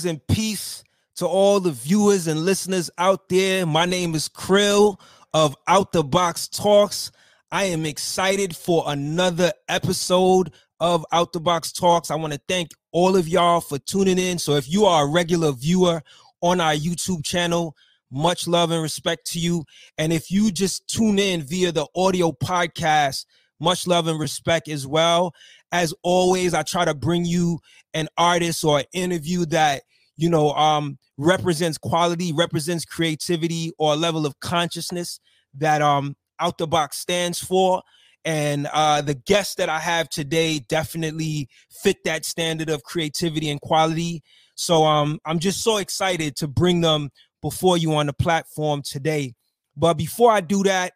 Greetings and peace to all the viewers and listeners out there. My name is Krill of Out the Box Talks. I am excited for another episode of Out the Box Talks. I want to thank all of y'all for tuning in. So, if you are a regular viewer on our YouTube channel, much love and respect to you. And if you just tune in via the audio podcast, much love and respect as well. As always, I try to bring you an artist or an interview that you know um represents quality, represents creativity or a level of consciousness that um out the box stands for. And uh, the guests that I have today definitely fit that standard of creativity and quality. So um, I'm just so excited to bring them before you on the platform today. But before I do that,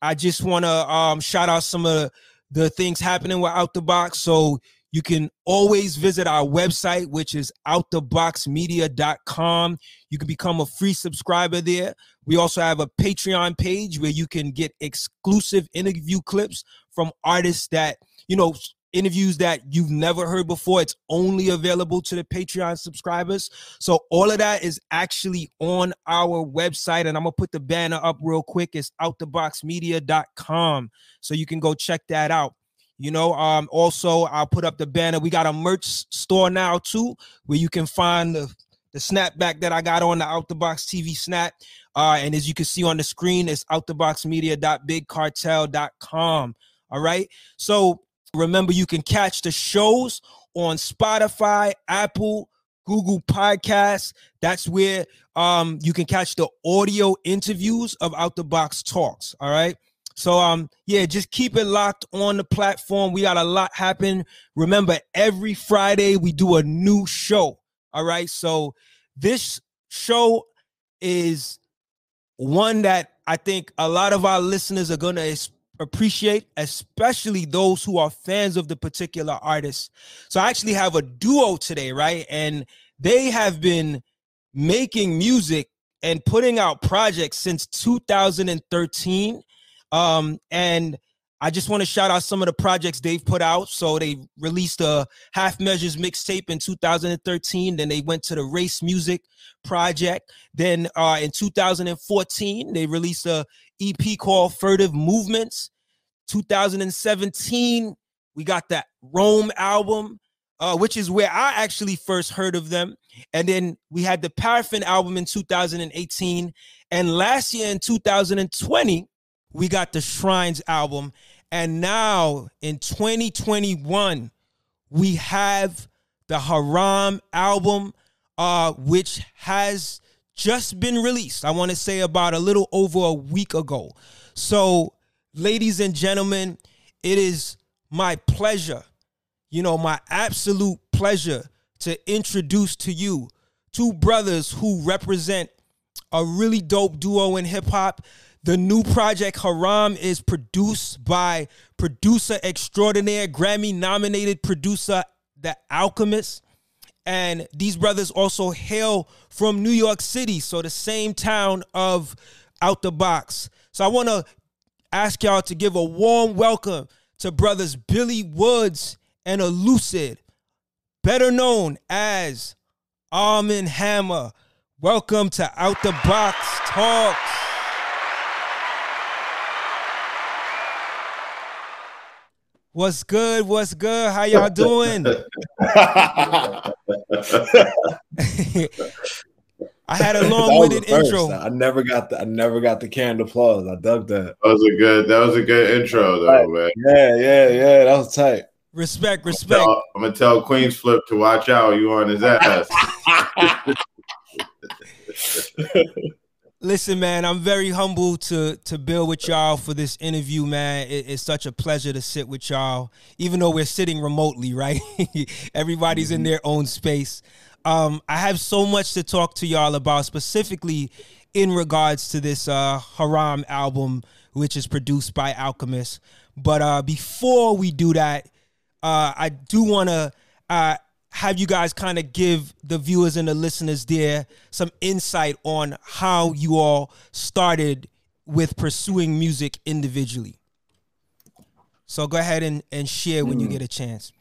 I just want to um, shout out some of the, the things happening with Out the Box. So you can always visit our website, which is outtheboxmedia.com. You can become a free subscriber there. We also have a Patreon page where you can get exclusive interview clips from artists that, you know, interviews that you've never heard before. It's only available to the Patreon subscribers. So all of that is actually on our website. And I'm to put the banner up real quick. It's outtheboxmedia.com. So you can go check that out. You know, um, also I'll put up the banner. We got a merch store now too, where you can find the the snapback that I got on the Out the Box TV snap. Uh, and as you can see on the screen, it's outtheboxmedia.bigcartel.com. All right. So remember, you can catch the shows on Spotify, Apple, Google Podcasts. That's where um, you can catch the audio interviews of Out the Box Talks. All right. So um yeah, just keep it locked on the platform. We got a lot happen. Remember, every Friday we do a new show. All right. So this show is one that I think a lot of our listeners are gonna appreciate, especially those who are fans of the particular artist. So I actually have a duo today, right? And they have been making music and putting out projects since 2013 um, and I just want to shout out some of the projects they've put out. So they released a Half Measures mixtape in 2013. Then they went to the Race Music project. Then uh, in 2014, they released a EP called Furtive Movements. 2017, we got that Rome album, uh, which is where I actually first heard of them. And then we had the Paraffin album in 2018. And last year in 2020, we got the Shrines album. And now in 2021, we have the Haram album, uh, which has just been released. I want to say about a little over a week ago. So, ladies and gentlemen, it is my pleasure, you know, my absolute pleasure to introduce to you two brothers who represent a really dope duo in hip hop. The new project Haram is produced by producer extraordinaire, Grammy nominated producer The Alchemist. And these brothers also hail from New York City, so the same town of Out the Box. So I want to ask y'all to give a warm welcome to brothers Billy Woods and Elucid, better known as Armand Hammer. Welcome to Out the Box Talks. What's good? What's good? How y'all doing? I had a long-winded intro. I never got the I never got the canned applause. I dug that. That was a good that was a good intro though, man. Yeah, yeah, yeah. That was tight. Respect, respect. I'm gonna tell, tell Queens Flip to watch out. You on his ass. Listen, man, I'm very humbled to to build with y'all for this interview, man. It, it's such a pleasure to sit with y'all, even though we're sitting remotely, right? Everybody's mm-hmm. in their own space. Um, I have so much to talk to y'all about, specifically in regards to this uh, Haram album, which is produced by Alchemist. But uh, before we do that, uh, I do want to uh, have you guys kind of give the viewers and the listeners there some insight on how you all started with pursuing music individually. So go ahead and, and share when mm. you get a chance.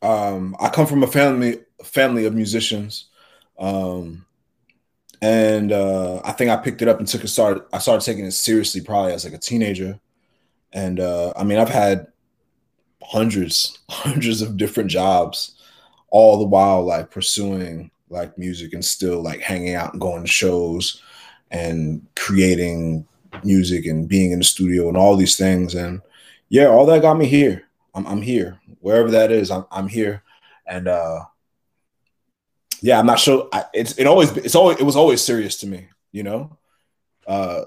Um, I come from a family family of musicians. Um, and uh, I think I picked it up and took a start. I started taking it seriously probably as like a teenager. And uh, I mean, I've had hundreds, hundreds of different jobs, all the while like pursuing like music and still like hanging out and going to shows and creating music and being in the studio and all these things. And yeah, all that got me here. I'm, I'm here wherever that is. I'm, I'm here. And uh, yeah, I'm not sure. I, it's it always it's always it was always serious to me. You know, uh,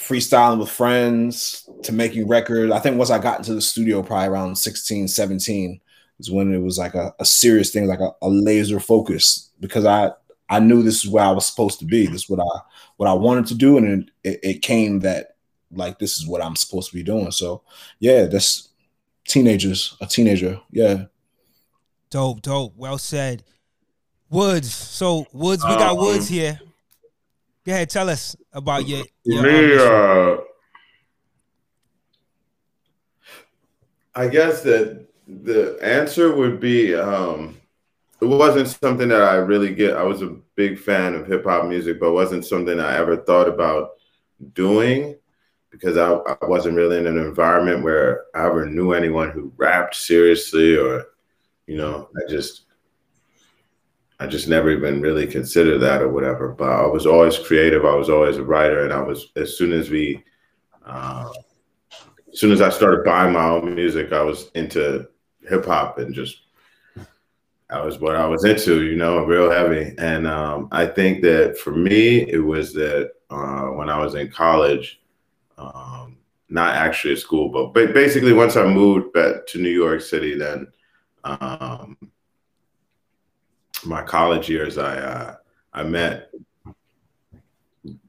freestyling with friends to making records. I think once I got into the studio, probably around 16, 17, is when it was like a, a serious thing, like a, a laser focus because I I knew this is where I was supposed to be. This is what I what I wanted to do, and it, it came that like this is what I'm supposed to be doing. So yeah, that's teenagers, a teenager. Yeah. Dope, dope. Well said. Woods. So Woods, we got um, Woods here. Go ahead, tell us about your. your me, uh, I guess that the answer would be um, it wasn't something that I really get. I was a big fan of hip hop music, but wasn't something I ever thought about doing because I, I wasn't really in an environment where I ever knew anyone who rapped seriously or, you know, I just, I just never even really considered that or whatever. But I was always creative. I was always a writer, and I was as soon as we, uh, as soon as I started buying my own music, I was into hip hop and just that was what I was into, you know, real heavy. And um, I think that for me, it was that uh, when I was in college, um, not actually at school, but but basically once I moved back to New York City, then um, my college years, I uh, I met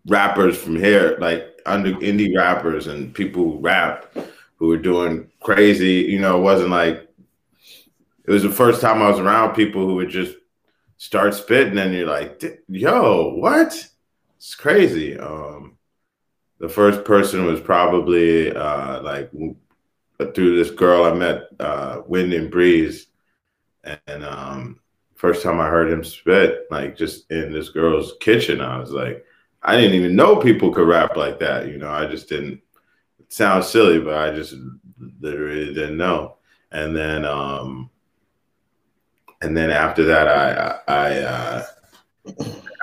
rappers from here, like under indie rappers and people who rap, who were doing crazy. You know, it wasn't like it was the first time I was around people who would just start spitting, and you're like, "Yo, what? It's crazy." Um, the first person was probably uh, like through this girl I met, uh, Wind and Breeze, and um, first time I heard him spit, like just in this girl's kitchen, I was like, I didn't even know people could rap like that. You know, I just didn't. It sounds silly, but I just literally didn't know. And then um, and then after that, I I uh,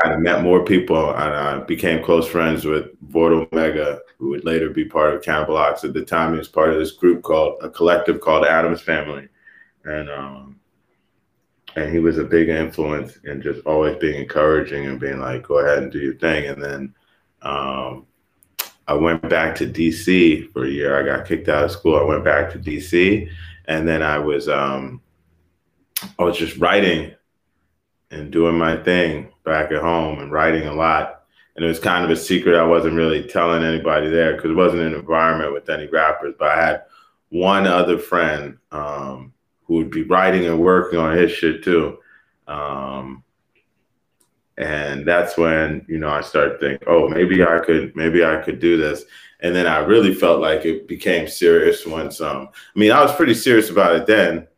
I met more people, and I became close friends with Vordul Mega, who would later be part of Cannibal Ox. At the time, he was part of this group called a collective called Atoms Family, and um, and he was a big influence in just always being encouraging and being like, "Go ahead and do your thing." And then um, I went back to DC for a year. I got kicked out of school. I went back to DC, and then I was um, I was just writing and doing my thing back at home and writing a lot. And it was kind of a secret I wasn't really telling anybody there because it wasn't an environment with any rappers. But I had one other friend um, who would be writing and working on his shit too. Um, and that's when you know I started thinking, oh, maybe I could, maybe I could do this. And then I really felt like it became serious once. Um, I mean, I was pretty serious about it then,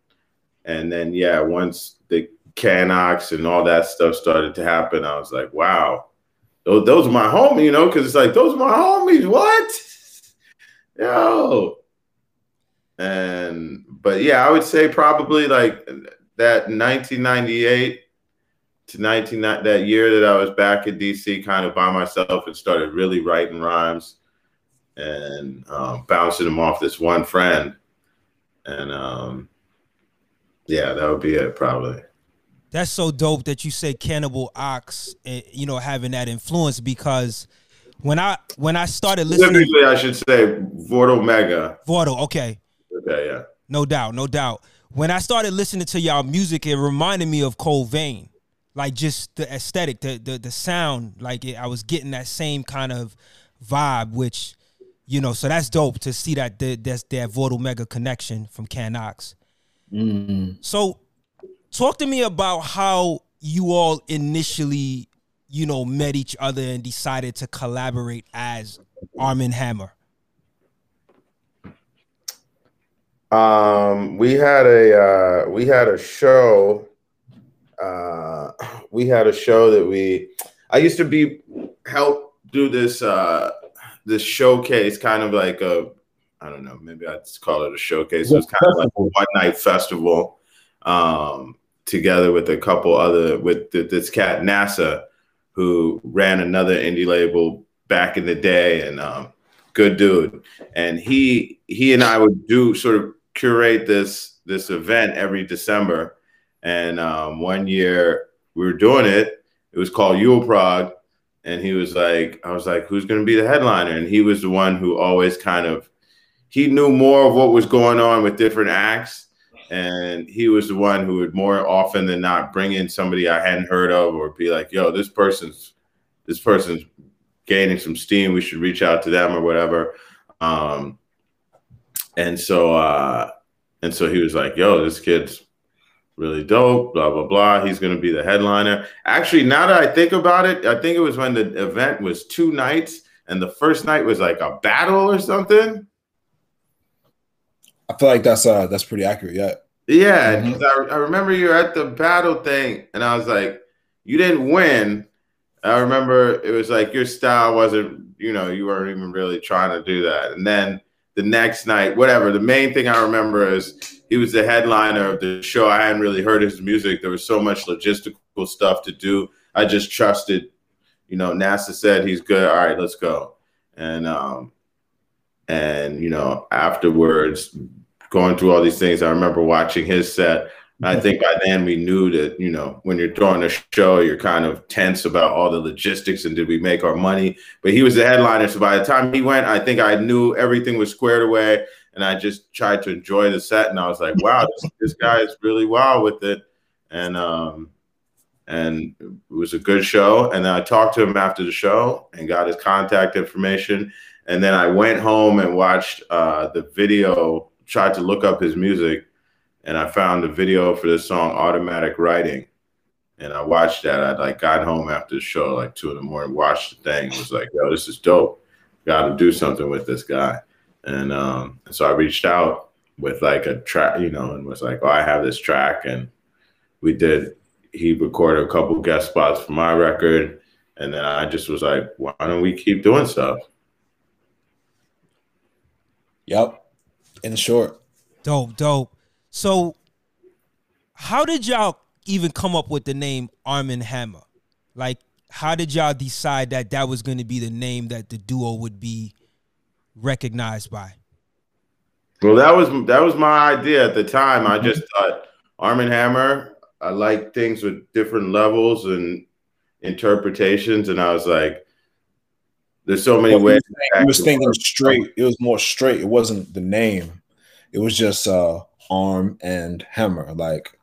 and then yeah, once the Canox and all that stuff started to happen, I was like, wow, those, those are my homies, you know, because it's like those are my homies. What? Yo. And but yeah, I would say probably like that 1998 to 19 that year that I was back in DC, kind of by myself, and started really writing rhymes and um, bouncing them off this one friend. And um, yeah, that would be it probably. That's so dope that you say Cannibal Ox, eh, you know, having that influence because when I when I started listening, typically I should say Vordul Mega. Vordul, okay. Okay, yeah. No doubt, no doubt. When I started listening to y'all music, it reminded me of Cold Vein, like just the aesthetic, the the, the sound. Like it, I was getting that same kind of vibe, which you know. So that's dope to see that the, that's that Vordul Mega connection from Canox. Mm. So, talk to me about how you all initially, you know, met each other and decided to collaborate as Armand Hammer. Um, we had a uh, we had a show uh, we had a show that we. I used to be help do this uh, this showcase, kind of like a. I don't know, maybe I'd call it a showcase. It was kind of like a one night festival, um, together with a couple other with this cat NASA, who ran another indie label back in the day, and um, good dude. And he he and I would do sort of curate this this event every December. And um, one year we were doing it. It was called Yule Prague, and he was like, I was like, who's going to be the headliner? And he was the one who always kind of he knew more of what was going on with different acts. And he was the one who would more often than not bring in somebody I hadn't heard of or be like, yo, this person's this person's gaining some steam. We should reach out to them or whatever. Um, and so uh, and so he was like, yo, this kid's really dope, blah, blah, blah. He's going to be the headliner. Actually, now that I think about it, I think it was when the event was two nights and the first night was like a battle or something. I feel like that's uh that's pretty accurate. Yeah. Yeah, mm-hmm. I, I remember you were at the battle thing, and I was like, you didn't win. I remember it was like your style wasn't, you know, you weren't even really trying to do that. And then the next night, whatever. The main thing I remember is he was the headliner of the show. I hadn't really heard his music. There was so much logistical stuff to do. I just trusted, you know, NASA said he's good. All right, let's go. And um, and you know, afterwards, going through all these things, I remember watching his set I think by then we knew that, you know, when you're throwing a show, you're kind of tense about all the logistics and did we make our money? But he was the headliner. So by the time he went, I think I knew everything was squared away. And I just tried to enjoy the set. And I was like, wow, this, this guy is really wild with it. And, um, and it was a good show. And then I talked to him after the show and got his contact information. And then I went home and watched uh, the video, tried to look up his music and I found a video for this song, Automatic Writing. And I watched that. I like got home after the show, like two in the morning, watched the thing, was like, yo, this is dope. Got to do something with this guy. And um, and so I reached out with like a track, you know, and was like, oh, I have this track. And we did, he recorded a couple guest spots for my record. And then I just was like, why don't we keep doing stuff? Yep. In short. Dope, dope. So, how did y'all even come up with the name Armand Hammer? Like, how did y'all decide that that was going to be the name that the duo would be recognized by? Well, that was that was my idea at the time. I just thought Arm & Hammer. I like things with different levels and interpretations, and I was like, "There's so many well, ways." He was thinking straight. It was more straight. It wasn't the name. It was just uh arm and hammer like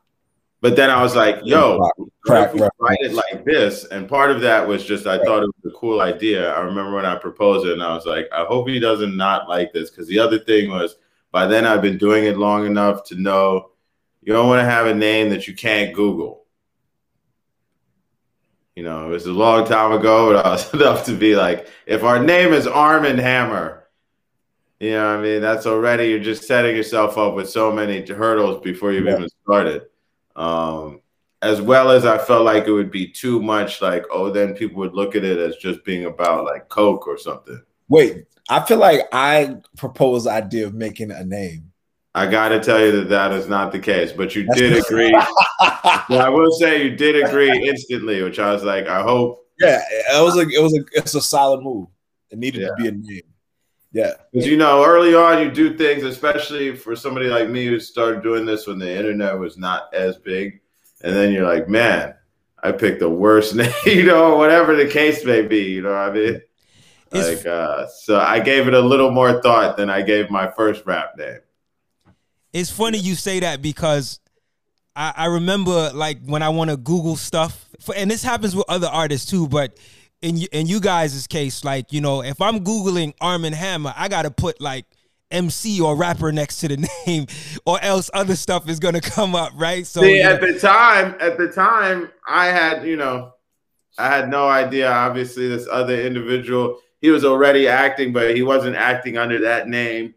but then I was like, yo, crack, crack write it like this. And part of that was just I thought it was a cool idea. I remember when I proposed it and I was like, I hope he doesn't not like this. Cause the other thing was by then I've been doing it long enough to know you don't want to have a name that you can't Google. You know, it was a long time ago, but I was enough to be like, if our name is Arm and Hammer, you know, I mean, that's already you're just setting yourself up with so many hurdles before you've yeah. even started. Um, as well as I felt like it would be too much, like, oh, then people would look at it as just being about like Coke or something. Wait, I feel like I proposed the idea of making a name. I got to tell you that that is not the case, but you did agree. well, I will say you did agree instantly, which I was like, I hope. Yeah, it was like it was a it's a solid move. It needed yeah. to be a name. Yeah. Because, you know, early on, you do things, especially for somebody like me who started doing this when the internet was not as big. And then you're like, man, I picked the worst name, you know, whatever the case may be, you know what I mean? Like, uh, so I gave it a little more thought than I gave my first rap name. It's funny you say that because I, I remember like when I want to Google stuff, for, and this happens with other artists too, but in in you guys' case, like you know, if I'm googling Armand Hammer, I gotta put like MC or rapper next to the name, or else other stuff is gonna come up, right? So See, at know. the time, at the time, I had you know, I had no idea. Obviously, this other individual, he was already acting, but he wasn't acting under that name,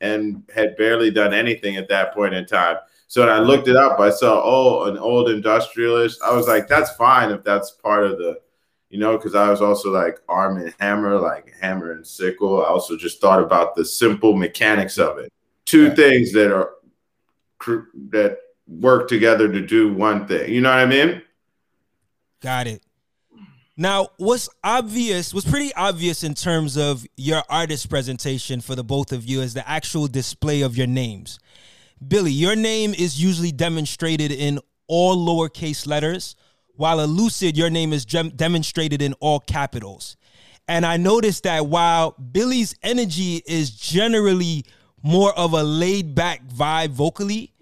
and had barely done anything at that point in time. So I looked it up. I saw, oh, an old industrialist. I was like, that's fine if that's part of the, you know, because I was also like arm and hammer, like hammer and sickle. I also just thought about the simple mechanics of it. Two yeah. things that are that work together to do one thing. You know what I mean? Got it. Now, what's obvious, what's pretty obvious in terms of your artist presentation for the both of you is the actual display of your names. Billy, your name is usually demonstrated in all lowercase letters, while Elucid, your name is gem- demonstrated in all capitals. And I noticed that while Billy's energy is generally more of a laid back vibe vocally,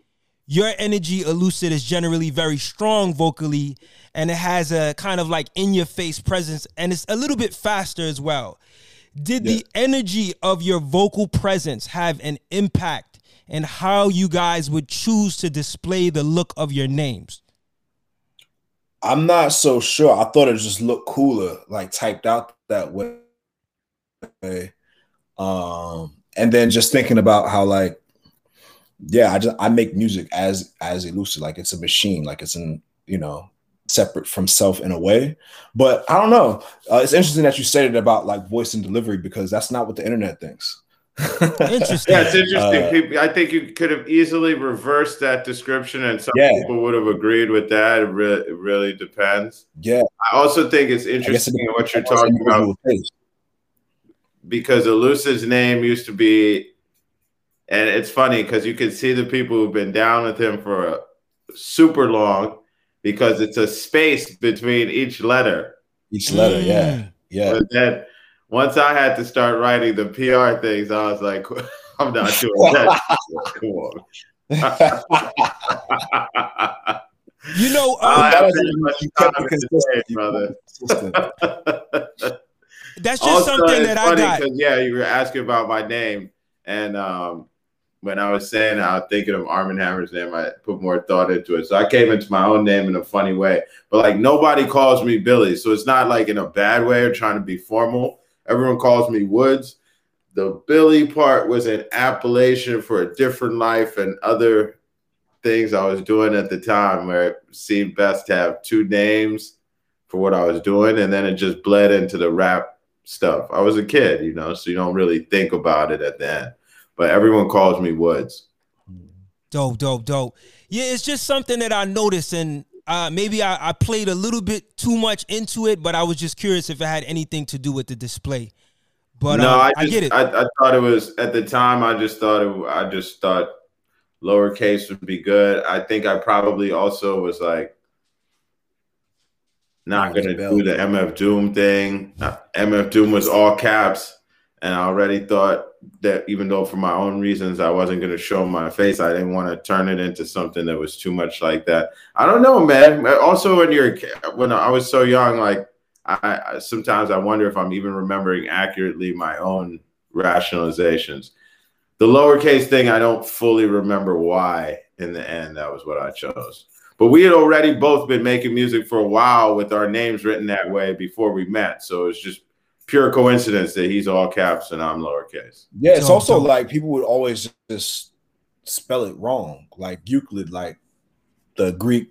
your energy, Elucid, is generally very strong vocally and it has a kind of like in your face presence and it's a little bit faster as well. Did yeah. the energy of your vocal presence have an impact in how you guys would choose to display the look of your names? I'm not so sure. I thought it just looked cooler, like typed out that way. Um, and then just thinking about how like, yeah, I just I make music as as Elucid, like it's a machine, like it's in you know separate from self in a way. But I don't know. Uh, it's interesting that you said it about like voice and delivery because that's not what the internet thinks interesting. Yeah, it's interesting. Uh, people, I think you could have easily reversed that description, and some yeah. people would have agreed with that. It really, it really depends. Yeah. I also think it's interesting it what you're talking about because Elucid's name used to be, and it's funny because you can see the people who've been down with him for a, super long because it's a space between each letter. Each letter, mm. yeah, yeah. But then once I had to start writing the PR things, I was like, I'm not doing that. Come on. you know, brother. That's just also, something that I got. Yeah, you were asking about my name, and um, when I was saying I was thinking of Armand Hammer's name, I put more thought into it. So I came into my own name in a funny way. But like nobody calls me Billy, so it's not like in a bad way or trying to be formal. Everyone calls me Woods. The Billy part was an appellation for a different life and other things I was doing at the time where it seemed best to have two names for what I was doing. And then it just bled into the rap stuff. I was a kid, you know, so you don't really think about it at end. But everyone calls me Woods. Dope, dope, dope. Yeah, it's just something that I noticed and uh, maybe I, I, played a little bit too much into it, but I was just curious if it had anything to do with the display. But no, um, I, just, I, get it. I, I, thought it was at the time. I just thought it. I just thought lowercase would be good. I think I probably also was like not going to do the MF Doom thing. Uh, MF Doom was all caps, and I already thought that even though for my own reasons I wasn't going to show my face, I didn't want to turn it into something that was too much like that. I don't know, man. Also, when you're when I was so young, like I, sometimes I wonder if I'm even remembering accurately my own rationalizations. The lowercase thing, I don't fully remember why. In the end, that was what I chose. But we had already both been making music for a while with our names written that way before we met. So it's just pure coincidence that he's all caps and I'm lowercase. Yeah, it's also like people would always just spell it wrong, like Euclid, like the Greek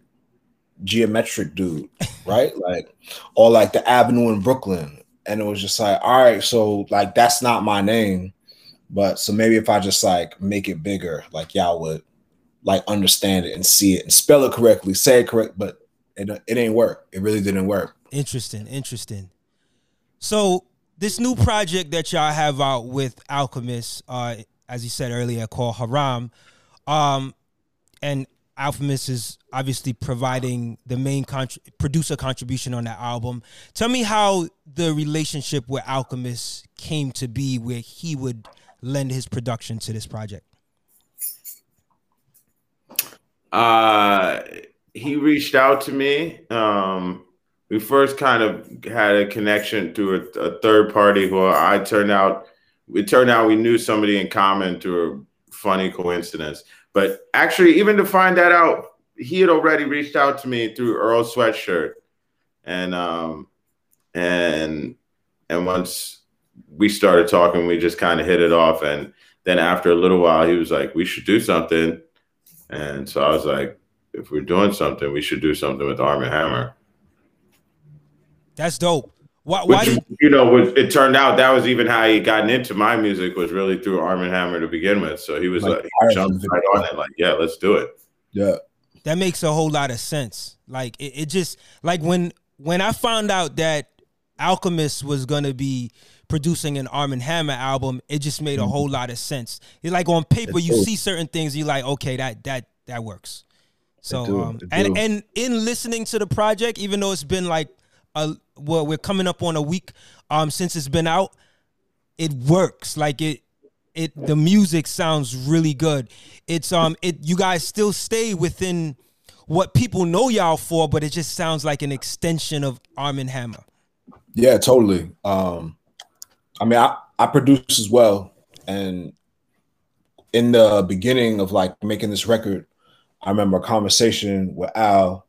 geometric dude, right? like, or like the Avenue in Brooklyn, and it was just like, all right, so like that's not my name, but so maybe if I just like make it bigger, like y'all would like understand it and see it and spell it correctly, say it correct, but it it ain't work. It really didn't work. Interesting, interesting. So this new project that y'all have out with Alchemist, uh, as you said earlier, called Haram, um, and Alchemist is obviously providing the main producer contribution on that album. Tell me how the relationship with Alchemist came to be, where he would lend his production to this project. Uh, he reached out to me. Um, we first kind of had a connection through a, a, third party who I turned out it turned out we knew somebody in common through a funny coincidence. But actually, even to find that out, he had already reached out to me through Earl Sweatshirt. And um and and once we started talking, we just kind of hit it off. And then after a little while, he was like, We should do something. And so I was like, if we're doing something, we should do something with Armand Hammer. That's dope. Why, why Which, did you know, it turned out that was even how he gotten into my music was really through Armand Hammer to begin with. So he was Like, like, he jumped right on it, like, yeah, let's do it. Yeah. that makes a whole lot of sense. Like it, it just like when when I found out that Alchemist was gonna be producing an Armand Hammer album, it just made a Mm-hmm. whole lot of sense. It's like on paper, you do. see certain things, you're like, okay, that that that works. So do, um, and and in listening to the project, even though it's been like a well, we're coming up on a week um since it's been out, it works. Like it it the music sounds really good. It's um it you guys still stay within what people know y'all for, but it just sounds like an extension of Armand Hammer. Yeah, totally. Um, I mean, I, I produce as well. And in the beginning of like making this record, I remember a conversation with Al,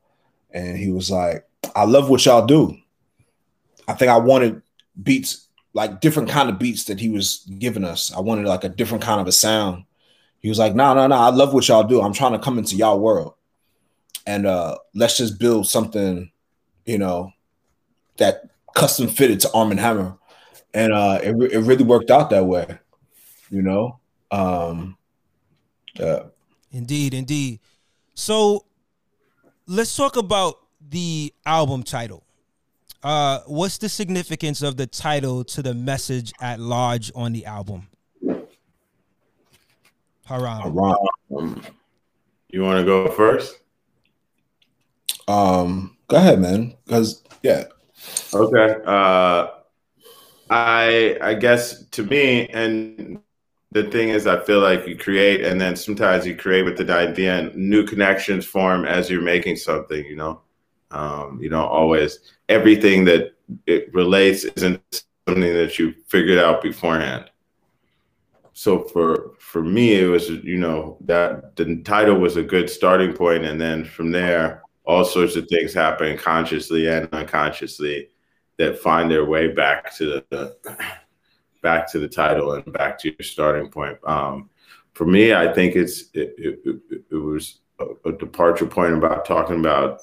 and he was like, I love what y'all do. I think I wanted beats, like different kind of beats that he was giving us. I wanted like a different kind of a sound. He was like, no, no, no, I love what y'all do. I'm trying to come into y'all world. And uh let's just build something, you know, that custom fitted to Armand Hammer, and uh, it it really worked out that way, you know. Um, uh, Indeed, indeed. So let's talk about the album title. Uh, what's the significance of the title to the message at large on the album? Haram. Ron, Um, you want to go first? um, go ahead, man. Because yeah, Okay. Uh, I I guess to me, and the thing is, I feel like you create, and then sometimes you create with the idea, and new connections form as you're making something. You know, um, you don't always everything that it relates isn't something that you figured out beforehand. So for for me, it was you know that the title was a good starting point, and then from there, all sorts of things happen consciously and unconsciously that find their way back to the back to the title and back to your starting point. Um, for me, I think it's it, it, it, was a, a departure point about talking about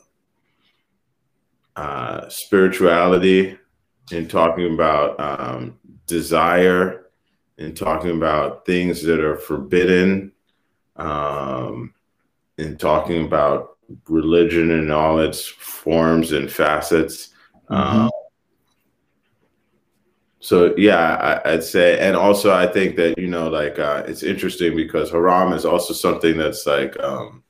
uh, spirituality and talking about um, desire and talking about things that are forbidden um, and talking about religion in all its forms and facets. Um, so yeah, I, I'd say, and also I think that you know, like uh, it's interesting because haram is also something that's like um,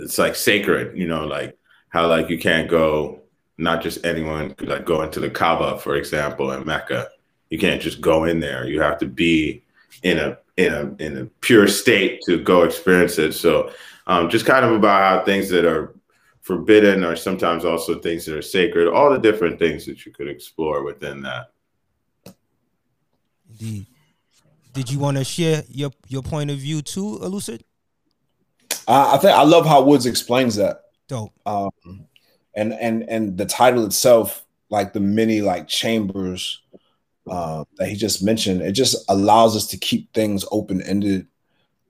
it's like sacred. You know, like how like you can't go, not just anyone could like go into the Kaaba, for example, in Mecca. You can't just go in there. You have to be in a in a in a pure state to go experience it. So um, just kind of about how things that are forbidden or sometimes also things that are sacred, all the different things that you could explore within that. Did you want to share your your point of view too, Elucid? I, I think I love how Woods explains that. Dope. um and and and the title itself like the many like chambers uh, that he just mentioned it just allows us to keep things open-ended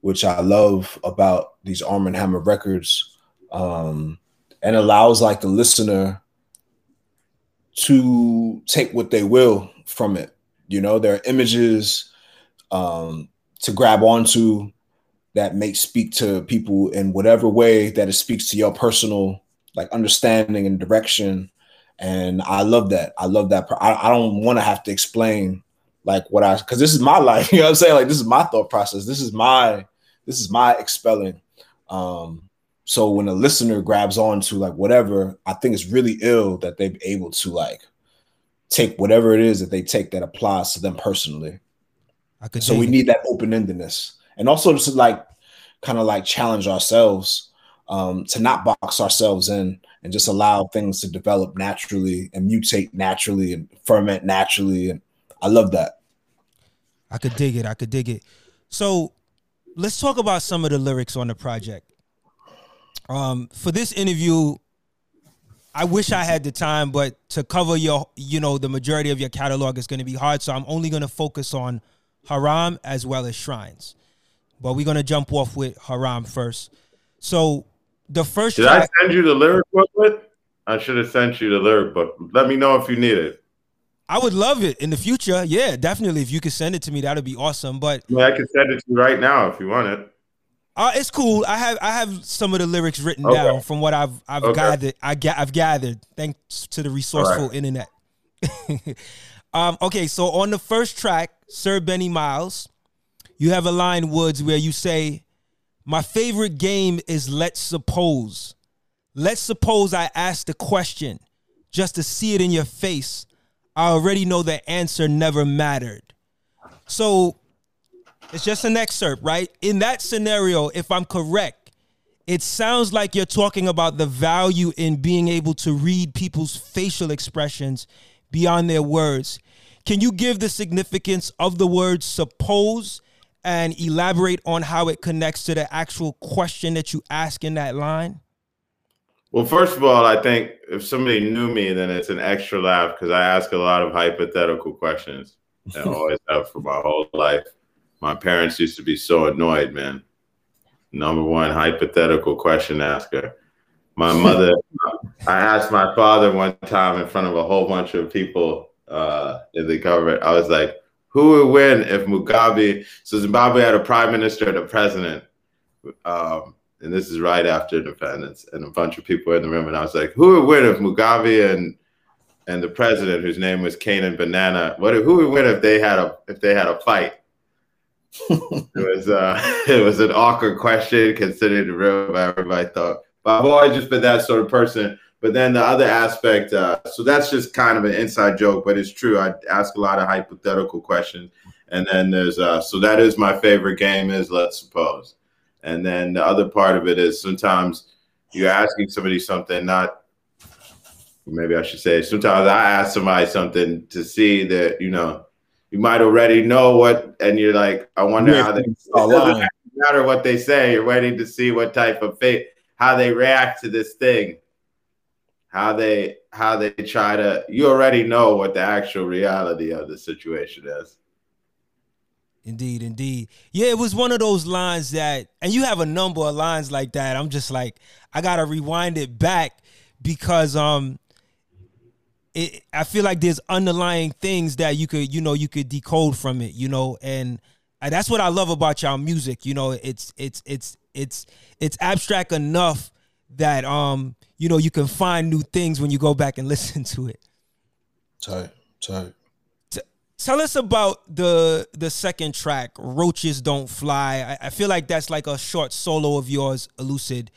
which i love about these armand hammer records um and allows like the listener to take what they will from it you know there are images um to grab onto that may speak to people in whatever way that it speaks to your personal like understanding and direction. And i love that. I love that i, I don't want to have to explain like what i because this is my life you know what i'm saying? Like this is my thought process. This is my this is my expelling. Um so when a listener grabs on to like whatever i think it's really ill that they're able to like take whatever it is that they take that applies to them personally. I could so we need that open-endedness and also just to like kind of like challenge ourselves um, to not box ourselves in and just allow things to develop naturally and mutate naturally and ferment naturally and i love that I could dig it. I could dig it. So let's talk about some of the lyrics on the project. Um, for this interview, I wish I had the time, but to cover your, you know, the majority of your catalog is going to be hard. So I'm only going to focus on Haram as well as Shrines. But we're gonna jump off with Haram first. So the first Did track, I send you the lyric booklet? I should have sent you the lyric book. Let me know if you need it. I would love it in the future. Yeah, definitely. If you could send it to me, that'd be awesome. But I, I can send it to you right now if you want it. Uh, it's cool. I have I have some of the lyrics written okay. down from what I've I've okay. gathered. I ga- I've gathered thanks to the resourceful right. internet. um, okay, so on the first track, Sir Benni Miles, you have a line Woods where you say, "My favorite game is Let's Suppose. Let's suppose I ask the question just to see it in your face." I already know the answer never mattered. So it's just an excerpt, right? In that scenario, if I'm correct, it sounds like you're talking about the value in being able to read people's facial expressions beyond their words. Can you give the significance of the word suppose and elaborate on how it connects to the actual question that you ask in that line? Well, first of all, I think if somebody knew me, then it's an extra laugh because I ask a lot of hypothetical questions and always have for my whole life. My parents used to be so annoyed, man. Number one hypothetical question asker. My mother, I asked my father one time in front of a whole bunch of people uh, in the government, I was like, who would win if Mugabe, so Zimbabwe had a prime minister and a president. Um, and this is right after independence, and a bunch of people in the room, and I was like, "Who would win if Mugabe and and the president, whose name was Canaan Banana, what who would win if they had a if they had a fight?" it was uh, it was an awkward question considering the room. Everybody thought, but I've always just been that sort of person. But then the other aspect, uh, so that's just kind of an inside joke, but it's true. I ask a lot of hypothetical questions, and then there's uh, so that is my favorite game is let's suppose. And then the other part of it is sometimes you're asking somebody something, not maybe I should say, sometimes I ask somebody something to see that, you know, you might already know what, and you're like, I wonder yeah, how they, doesn't matter what they say. You're waiting to see what type of fate, how they react to this thing, how they, how they try to, you already know what the actual reality of the situation is. Indeed, indeed. Yeah, it was one of those lines that, and you have a number of lines like that. I'm just like, I gotta rewind it back because um, it, I feel like there's underlying things that you could, you know, you could decode from it, you know, and that's what I love about y'all music. You know, it's it's it's it's it's abstract enough that um, you know, you can find new things when you go back and listen to it. Tight, tight. Tell us about the the second track, "Roaches Don't Fly." I, I, feel like that's like a short solo of yours, Elucid.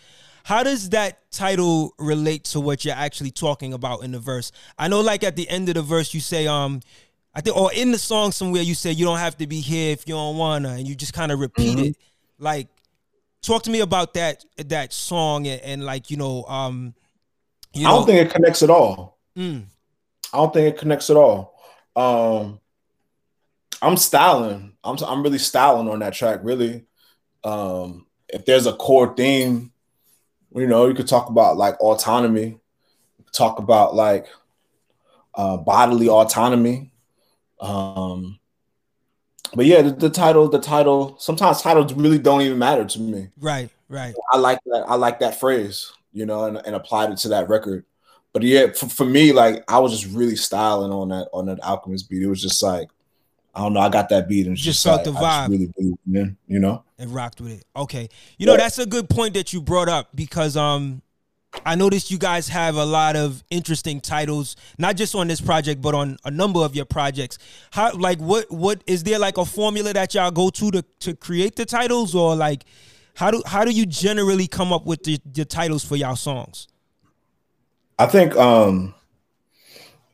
How does that title relate to what you're actually talking about in the verse? I know, like at the end of the verse, you say, um, I think, or in the song somewhere, you say you don't have to be here if you don't wanna, and you just kind of repeat mm-hmm. it. Like, talk to me about that that song and, and like you know, um, you I don't think it connects at all. Mm. I don't think it connects at all. Um, I'm styling. I'm I'm really styling on that track. Really, um, if there's a core theme, you know, you could talk about like autonomy, talk about like uh, bodily autonomy. Um, but yeah, the, the, title, the title. Sometimes titles really don't even matter to me. Right, right. I like that. I like that phrase, you know, and, and applied it to that record. But yeah, for, for me, like I was just really styling on that on that Alchemist beat. It was just like I don't know. I got that beat and just, just felt like, the vibe. really in, you know, and rocked with it. Okay, you know that's a good point that you brought up because um, I noticed you guys have a lot of interesting titles, not just on this project, but on a number of your projects. How like what what is there like a formula that y'all go to to to create the titles, or like how do how do you generally come up with the, the titles for y'all songs? I think um,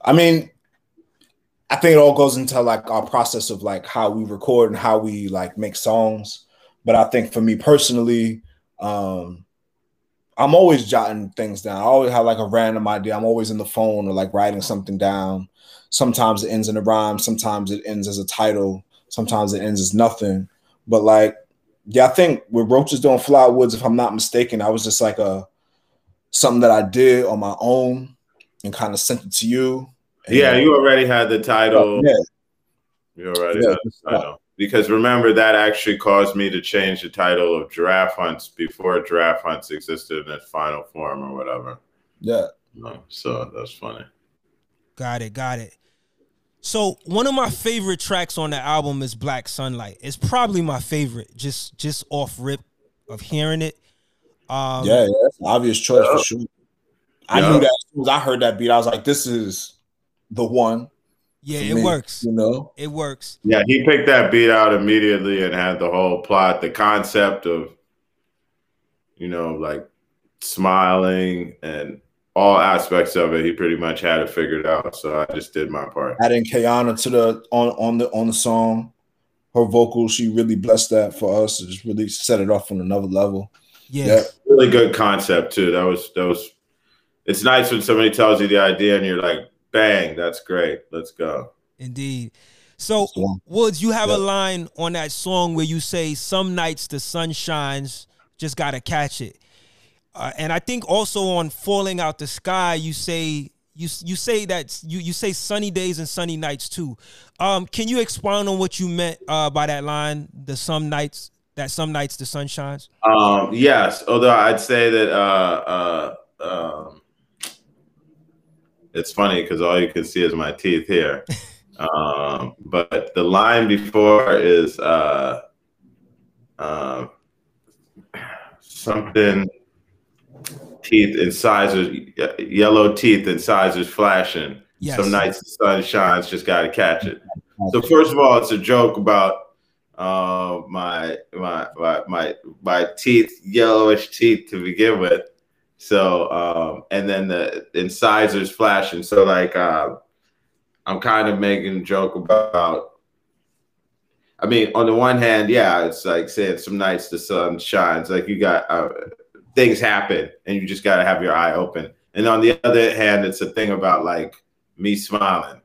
I mean I think it all goes into like our process of like how we record and how we like make songs. But I think for me personally, um, I'm always jotting things down. I always have like a random idea. I'm always in the phone or like writing something down. Sometimes it ends in a rhyme. Sometimes it ends as a title. Sometimes it ends as nothing. But like, yeah, I think with Roaches Don't Fly Woods, if I'm not mistaken, I was just like a something that I did on my own and kind of sent it to you yeah, you already had the title. Yeah. You already yeah, had the title. Because remember that actually caused me to change the title of Giraffe Hunts before Giraffe Hunts existed in its final form or whatever. Yeah. So that's funny. Got it. Got it. So one of my favorite tracks on the album is Black Sunlight. It's probably my favorite, just just off rip of hearing it. Um, yeah, yeah, that's an obvious choice yeah. for sure. I yeah. knew that as soon as I heard that beat, I was like, "This is the one." Yeah, it me, works. You know, it works. Yeah, he picked that beat out immediately and had the whole plot, the concept of, you know, like smiling and all aspects of it. He pretty much had it figured out. So I just did my part. Adding Kayana to the on on the on the song, her vocals, she really blessed that for us. It just really set it off on another level. Yeah. yeah. really good concept too. That was that was. It's nice when somebody tells you the idea and you're like, Bang, that's great. Let's go. Indeed. So, Woods, you have yep. a line on that song where you say, Some nights the sun shines, just got to catch it. Uh, and I think also on Falling Out the Sky, you say, you, you say that you, you say sunny days and sunny nights too. Um, can you expound on what you meant uh, by that line? The some nights that some nights the sun shines. Um, yes, although I'd say that uh, uh, um, it's funny because all you can see is my teeth here. um, but the line before is uh, uh, something teeth incisors, yellow teeth incisors flashing. Yes. Some nights the sun shines, just got to catch it. So first of all, it's a joke about uh, my, my my my my teeth, yellowish teeth to begin with. So, um, and then the incisors flashing. So, like, uh, I'm kind of making a joke about. I mean, on the one hand, yeah, it's like saying some nights the sun shines. Like you got uh, things happen, and you just got to have your eye open. And on the other hand, it's a thing about like me smiling.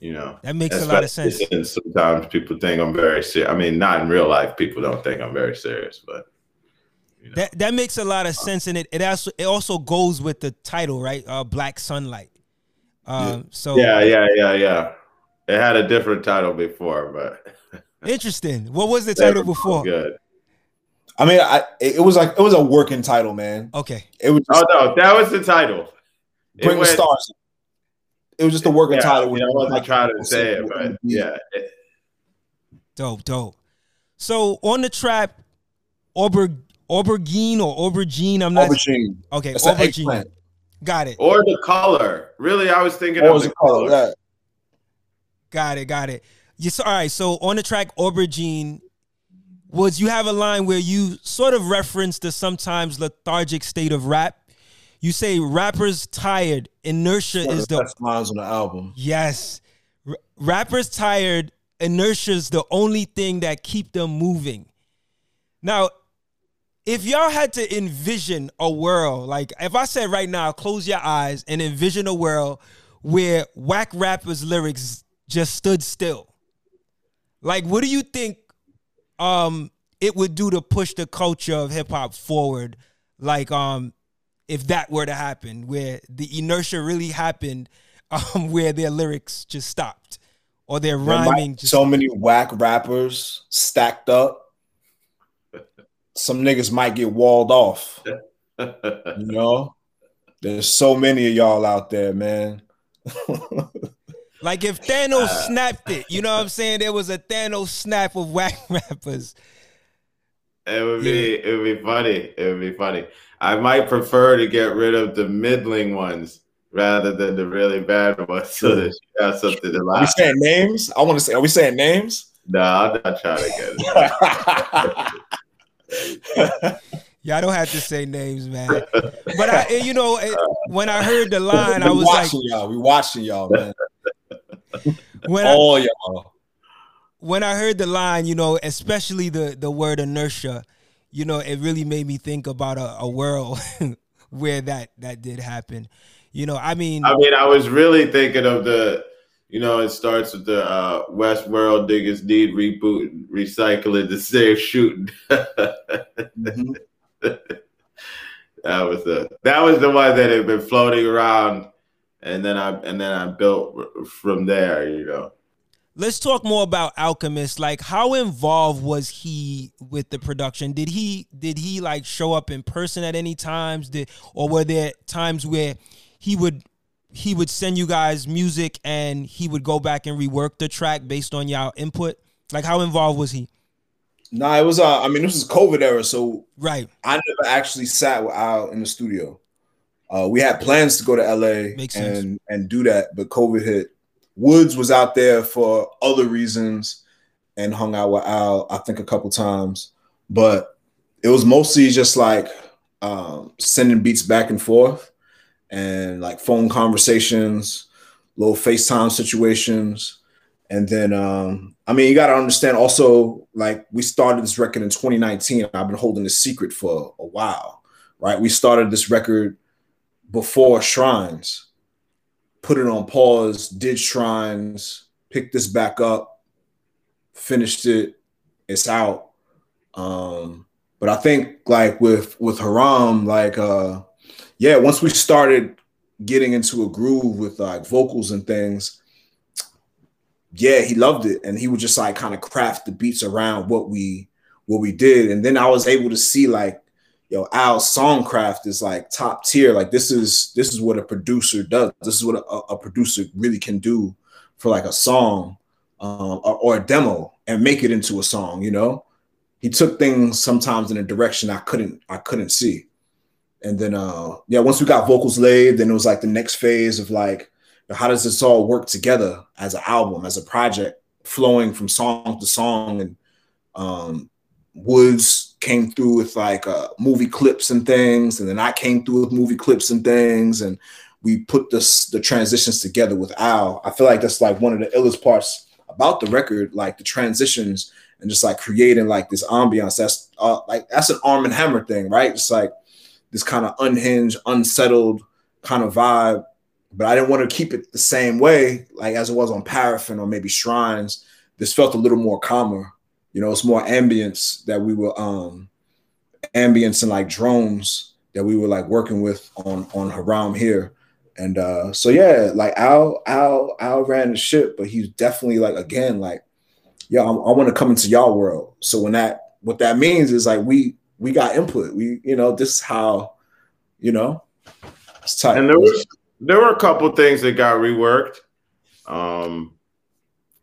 You know, that makes a lot of sense. Sometimes people think I'm very serious. I mean, not in real life, people don't think I'm very serious, but know? That that makes a lot of sense, and it it also it also goes with the title, right? Uh, Black Sunlight. Um, yeah. so yeah, yeah, yeah, yeah. It had a different title before, but interesting. What was the title before? Good. I mean, I it was like it was a working title, man. Okay. It was. Just, oh no, that was the title. Bring the stars. It was just a working yeah, title. Yeah, I wasn't like, trying to say it, but yeah. Dope, dope. So on the trap, Auberg aubergine or aubergine. I'm not aubergine. Okay, it's aubergine. Got it. Or the color. Really, I was thinking or of the color. color. Yeah. Got it. Got it. Yes. All right. So on the track aubergine, was you have a line where you sort of reference the sometimes lethargic state of rap. You say rappers tired, inertia is the best lines on the album. Yes, R- rappers tired, inertia is the only thing that keep them moving. Now, if y'all had to envision a world, like if I said right now, close your eyes and envision a world where whack rappers' lyrics just stood still, like what do you think um it would do to push the culture of hip hop forward? Like um if that were to happen, where the inertia really happened, um, where their lyrics just stopped or their rhyming. Just so many whack rappers stacked up some niggas might get walled off. you know, there's so many of y'all out there, man. like if Thanos uh, snapped it, you know what I'm saying? There was a Thanos snap of whack rappers. It would be yeah. it would be funny. It would be funny. I might prefer to get rid of the middling ones rather than the really bad ones, so that you have something to laugh. Are we saying names? I want to say. Are we saying names? No, I'm not trying to get it. Y'all don't have to say names, man. But I, you know, when I heard the line, I was watching like, y'all. We watching y'all, man. When All I, y'all. When I heard the line, you know, especially the the word inertia, you know, it really made me think about a, a world where that that did happen. You know, I mean, I mean, I was really thinking of the you know, it starts with the uh, Westworld Diggers Need reboot, recycling the same shooting. mm-hmm. that was the that was the one that had been floating around, and then I and then I built from there. You know, let's talk more about Alchemist. Like, how involved was he with the production? Did he did he like show up in person at any times? Did or were there times where he would he would send you guys music and he would go back and rework the track based on y'all input? Like, how involved was he? Nah, it was. Uh, I mean, this was COVID era, so right. I never actually sat with Al in the studio. Uh, we had plans to go to LA and and do that, but COVID hit. Woods was out there for other reasons and hung out with Al, I think, a couple times, but it was mostly just like um, sending beats back and forth and like phone conversations, little FaceTime situations. And then, um, I mean, you got to understand also, like, we started this record in 2019. I've been holding this secret for a while, right? We started this record before Shrines, put it on pause, did Shrines, picked this back up, finished it, it's out. Um, but I think like with with Haram, like uh yeah, once we started getting into a groove with like vocals and things, yeah, he loved it. And he would just like kind of craft the beats around what we what we did. And then I was able to see like, yo, Al's songcraft is like top tier. Like this is this is what a producer does. This is what a, a producer really can do for like a song um, or, or a demo and make it into a song, you know? He took things sometimes in a direction I couldn't I couldn't see. And then uh yeah, once we got vocals laid, then it was like the next phase of like how does this all work together as an album, as a project, flowing from song to song and um Woods came through with like uh, movie clips and things, and then I came through with movie clips and things, and we put this the transitions together with Al. I feel like that's like one of the illest parts about the record, like the transitions and just like creating like this ambiance. That's uh, like that's an Armand Hammer thing, right? It's like this kind of unhinged, unsettled kind of vibe. But I didn't want to keep it the same way, like as it was on Paraffin or maybe Shrines. This felt a little more calmer. You know, it's more ambience that we were um ambience and like drones that we were like working with on on Haram here. And uh so yeah, like Al Al Al ran the ship, but he's definitely like again like yo, I, I want to come into y'all world. So when that what that means is like we we got input. We you know this is how you know it's tight. And there was there were a couple things that got reworked. Um,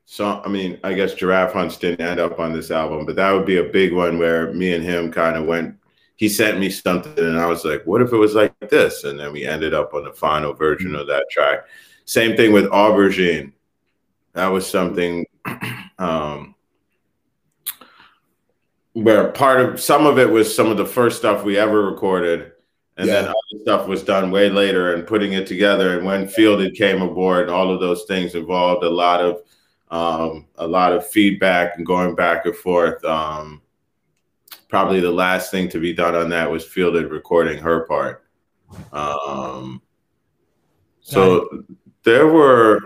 so I mean, I guess Giraffe Hunts didn't end up on this album, but that would be a big one where me and him kind of went. He sent me something, and I was like, "What if it was like this?" And then we ended up on the final version of that track. Same thing with Aubergine. That was something um, where part of some of it was some of the first stuff we ever recorded, and Yeah. then other stuff was done way later and putting it together. And when Fielded came aboard, all of those things involved a lot of um, a lot of feedback and going back and forth. Um, probably the last thing to be done on that was Fielded recording her part. Um, so there were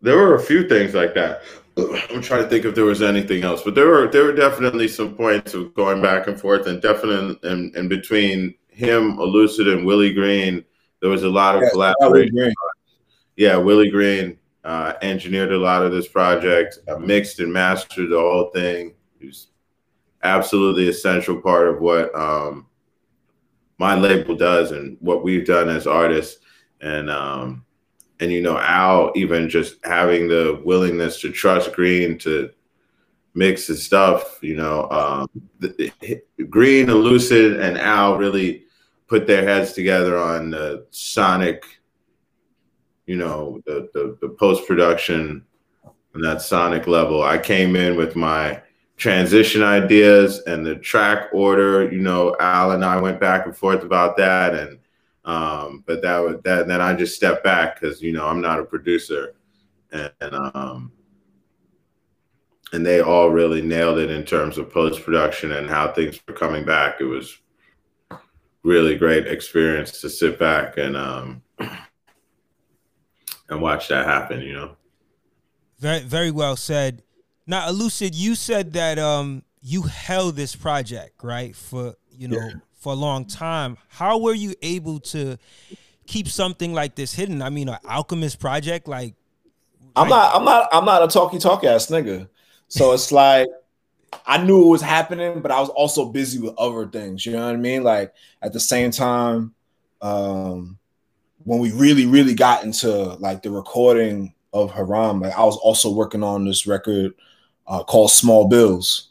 there were a few things like that. I'm trying to think if there was anything else, but there were there were definitely some points of going back and forth, and definitely and, in between him, Elucid, and Willie Green, there was a lot of Yeah, collaboration. Green. Yeah, Willie Green uh, engineered a lot of this project, uh, mixed and mastered the whole thing. He was absolutely essential part of what um, my label does and what we've done as artists. And um, and you know, Al even just having the willingness to trust Green to mix his stuff. You know, um, the, the- Green, Elucid, and Al really put their heads together on the sonic you know the the, the post production and that sonic level. I came in with my transition ideas and the track order. You know, Al and I went back and forth about that, and um, but that was that. Then I just stepped back because you know I'm not a producer, and, and um, and they all really nailed it in terms of post production and how things were coming back. It was really great experience to sit back and um and watch that happen, you know. Very very well said. Now, Elucid, you said that um you held this project right for you know for a long time. How were you able to keep something like this hidden? I mean, an alchemist project, like I'm not I'm not I'm not a talky talk ass nigga. So it's like I knew it was happening, but I was also busy with other things. You know what I mean? Like at the same time, um, when we really, really got into like the recording of Haram, like I was also working on this record uh, called Small Bills.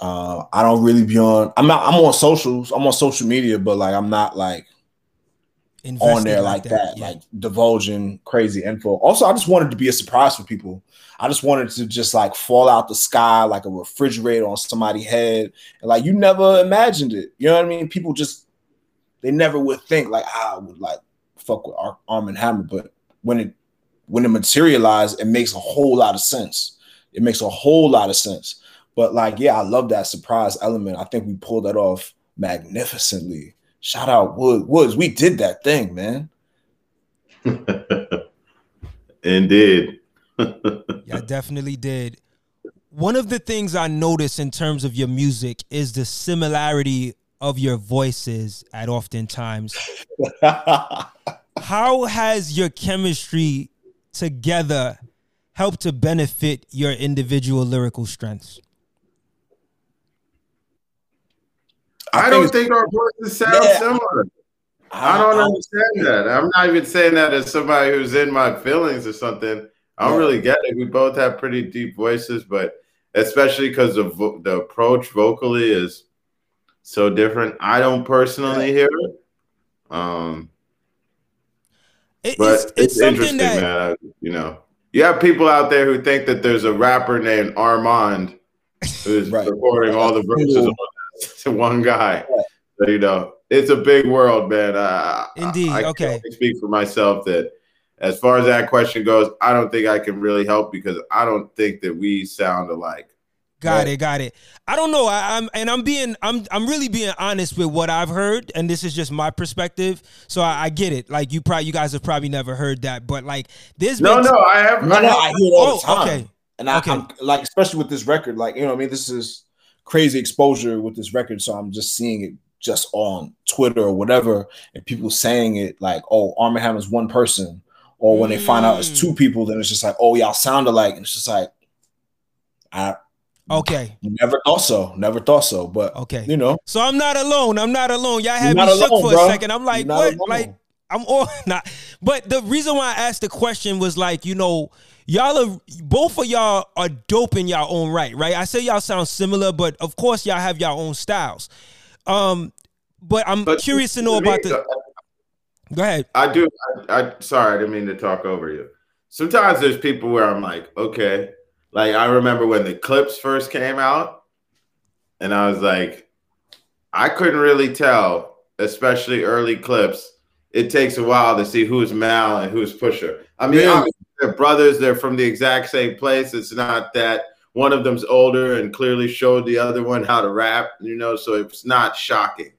Uh, I don't really be on. I'm not. I'm on socials. I'm on social media, but like I'm not like Invested on there like, like that, that yeah. like divulging crazy info. Also, I just wanted to be a surprise for people. I just wanted to just like fall out the sky like a refrigerator on somebody's head, and like you never imagined it. You know what I mean? People just they never would think like ah, I would like fuck with Ar- Armand Hammer, but when it when it materialized, it makes a whole lot of sense. It makes a whole lot of sense. But like, yeah, I love that surprise element. I think we pulled that off magnificently. Shout out Wood Woods. We did that thing, man. Indeed. yeah, definitely did. One of the things I notice in terms of your music is the similarity of your voices at oftentimes. How has your chemistry together helped to benefit your individual lyrical strengths? I, I don't think our voices sound yeah, similar. I, I don't I, understand that. I'm not even saying that as somebody who's in my feelings or something. I don't yeah. really get it. We both have pretty deep voices, but especially because the vo- the approach vocally is so different. I don't personally hear it. Um, it, but it's, it's, it's interesting, that, man. You know, you have people out there who think that there's a rapper named Armand who's right. recording all the verses to one guy. So, you know, it's a big world, man. Uh, Indeed. I, I okay. speak for myself that as far as that question goes, I don't think I can really help because I don't think that we sound alike. Got it, got it. I don't know. I, am and I'm being I'm I'm really being honest with what I've heard, and this is just my perspective. So I, I get it. Like you probably you guys have probably never heard that, but like there's no no I have no no I hear it all oh, the time. Okay. And I, okay. I'm like especially with this record, like you know, I mean, this is crazy exposure with this record, so I'm just seeing it just on Twitter or whatever, and people saying it like, "Oh, Armand Hammer's one person," or when mm. they find out it's two mm. people, then it's just like, "Oh, y'all sound alike," and it's just like, I Okay. Never thought so. Never thought so. But okay, you know. So I'm not alone. I'm not alone. Y'all had me alone, shook for bro. a second. I'm like, what? Alone. Like, I'm all not. But the reason why I asked the question was like, you know, y'all are both of y'all are dope in y'all own right, right? I say y'all sound similar, but of course y'all have y'all own styles. Um, but I'm but curious to know about the. Go ahead. I do. I, I sorry, I didn't mean to talk over you. Sometimes there's people where I'm like, okay, like I remember when the clips first came out, and I was like, I couldn't really tell, especially early clips. It takes a while to see who's Mal and who's Pusha. I mean, really? they're brothers. They're from the exact same place. It's not that one of them's older and clearly showed the other one how to rap, you know, so it's not shocking.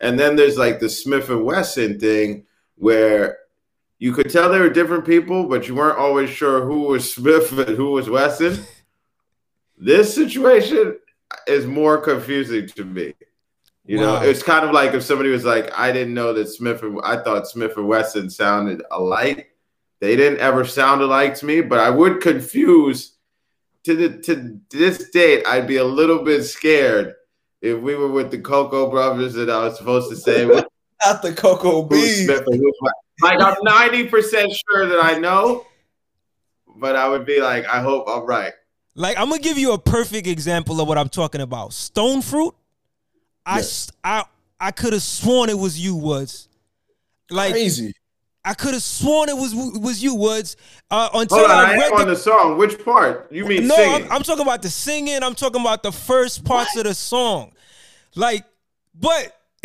And then there's like the Smith and Wesson thing where you could tell they were different people, but you weren't always sure who was Smith and who was Wesson. this situation is more confusing to me. You wow. know, it's kind of like if somebody was like, I didn't know that Smith and I thought Smith and Wesson sounded alike. They didn't ever sound alike to me, but I would confuse to the to this date, I'd be a little bit scared if we were with the Cocoa brothers and I was supposed to say not the Cocoa Bees. Like I'm 90% sure that I know, but I would be like, I hope I'm right. Like I'm gonna give you a perfect example of what I'm talking about. Stone fruit. I I I could have sworn it was you, Woods. Like crazy. I could have sworn it was was you, Woods. Uh, until Hold on, I, I read the, on the song. Which part? You mean no? I'm, I'm, talking about the singing. I'm talking about the first parts what? of the song. Like, but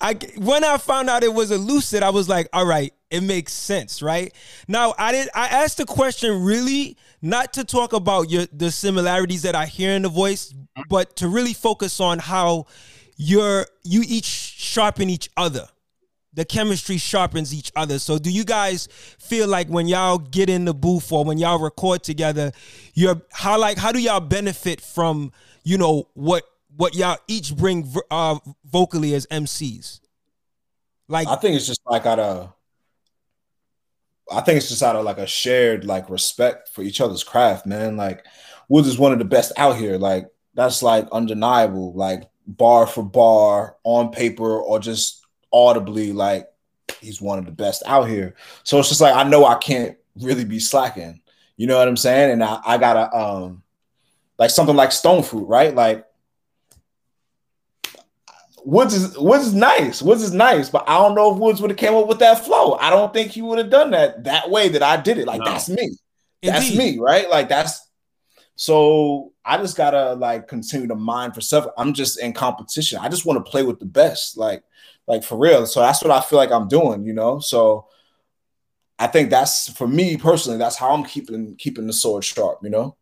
I when I found out it was Elucid, I was like, all right, it makes sense, right? Now I did I asked the question really not to talk about your the similarities that I hear in the voice, but to really focus on how you're you each sharpen each other. The chemistry sharpens each other. So do you guys feel like when y'all get in the booth or when y'all record together, you're how like how do y'all benefit from, you know, what what y'all each bring uh, vocally as MCs? Like I think it's just like out of I think it's just out of like a shared like respect for each other's craft, man. Like Woods is one of the best out here. Like that's like undeniable. Like bar for bar on paper or just audibly, like he's one of the best out here. So it's just like I know I can't really be slacking. You know what I'm saying? And I, I gotta um like something like Stone Fruit, right? Like Woods is Woods is nice. Woods is nice, but I don't know if Woods would have came up with that flow. I don't think he would have done that that way that I did it. Like no. that's me. That's Indeed. me, right? Like that's so I just gotta like continue to mine for stuff. I'm just in competition. I just want to play with the best, like, like for real. So that's what I feel like I'm doing, you know. So I think that's for me personally. That's how I'm keeping keeping the sword sharp, you know.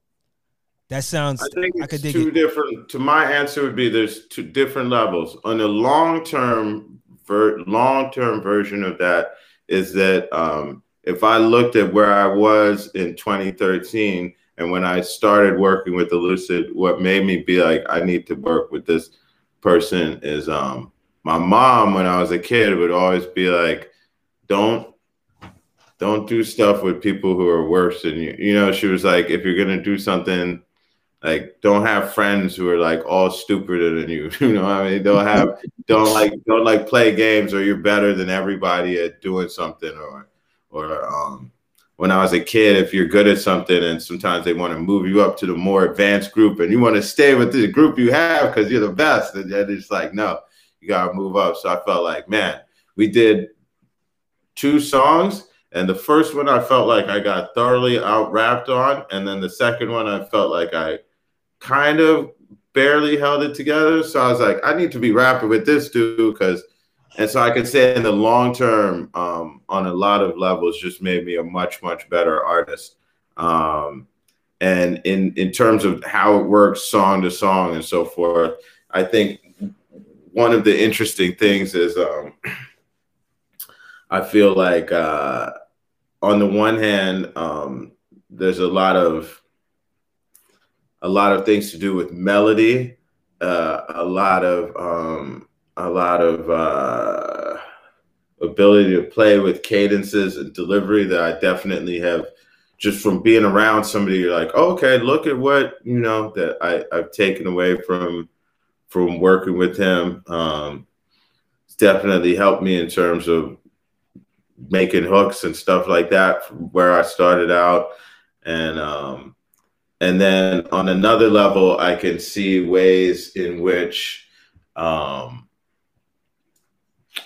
That sounds. I think it's I two it. different. To my answer would be there's two different levels. On the long term, ver, long term version of that is that um, if I looked at where I was in 2013 and when I started working with Elucid, what made me be like, I need to work with this person is um my mom when I was a kid would always be like, Don't don't do stuff with people who are worse than you. You know, she was like, if you're gonna do something, like don't have friends who are like all stupider than you. You know, I mean, don't have don't like don't like play games or you're better than everybody at doing something or or um when I was a kid, if you're good at something and sometimes they want to move you up to the more advanced group and you want to stay with the group you have because you're the best, and then it's like, no, you got to move up. So I felt like, man, we did two songs. And the first one I felt like I got thoroughly out rapped on. And then the second one I felt like I kind of barely held it together. So I was like, I need to be rapping with this dude because and so I could say in the long term, um, on a lot of levels, just made me a much much better artist. Um, and in in terms of how it works, song to song and so forth, I think one of the interesting things is um, I feel like uh, on the one hand, um, there's a lot of a lot of things to do with melody, uh, a lot of um, a lot of uh, ability to play with cadences and delivery that I definitely have just from being around somebody. You're like, oh, okay, look at what you know that I, I've taken away from from working with him. Um, it's definitely helped me in terms of making hooks and stuff like that from where I started out. And um, and then on another level, I can see ways in which um,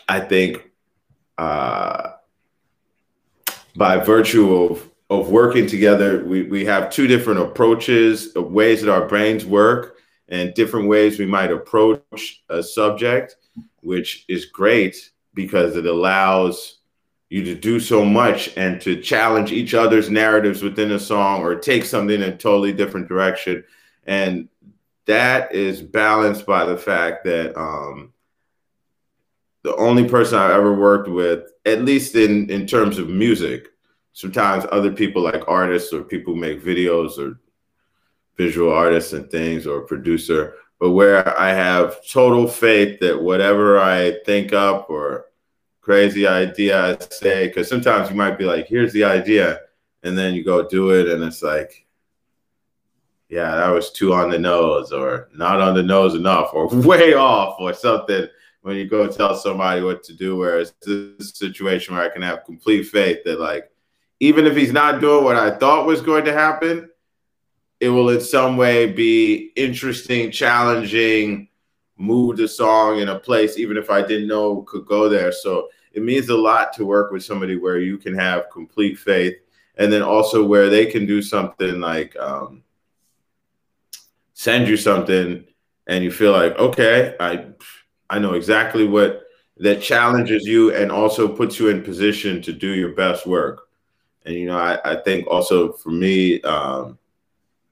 I think uh, by virtue of of working together, we, we have two different approaches, of ways that our brains work, and different ways we might approach a subject, which is great because it allows you to do so much and to challenge each other's narratives within a song or take something in a totally different direction. And that is balanced by the fact that um, the only person I've ever worked with, at least in in terms of music. Sometimes other people like artists or people who make videos or visual artists and things or producer, but where I have total faith that whatever I think up or crazy idea I say, because sometimes you might be like, here's the idea, and then you go do it, and it's like, yeah, that was too on the nose, or not on the nose enough, or way off, or something when you go tell somebody what to do. Whereas this situation where I can have complete faith that like even if he's not doing what I thought was going to happen, it will in some way be interesting, challenging, move the song in a place, even if I didn't know could go there. So it means a lot to work with somebody where you can have complete faith and then also where they can do something like um, send you something and you feel like, okay, I I know exactly what that challenges you and also puts you in position to do your best work. And you know, I, I think also for me, um,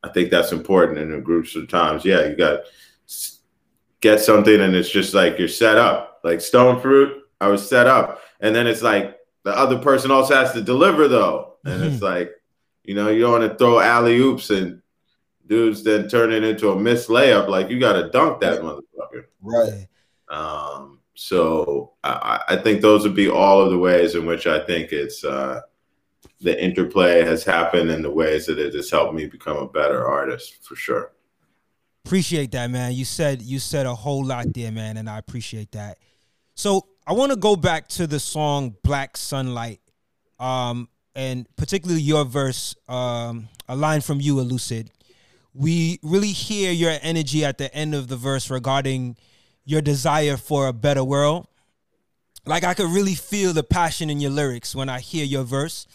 I think that's important in the groups sometimes. Yeah, you got get something and it's just like you're set up. Like stone fruit, I was set up. And then it's like the other person also has to deliver though. And mm-hmm. it's like, you know, you don't want to throw alley oops and dudes then turn it into a missed layup. Like you got to dunk that motherfucker. Right. Um, so I, I, think those would be all of the ways in which I think it's uh, the interplay has happened in the ways that it has helped me become a better artist for sure. Appreciate that, man. You said you said a whole lot there, man, and I appreciate that. So I want to go back to the song "Black Sunlight," um, and particularly your verse, um, a line from you, Elucid. We really hear your energy at the end of the verse regarding your desire for a better world. Like I could really feel the passion in your lyrics when I hear your verse,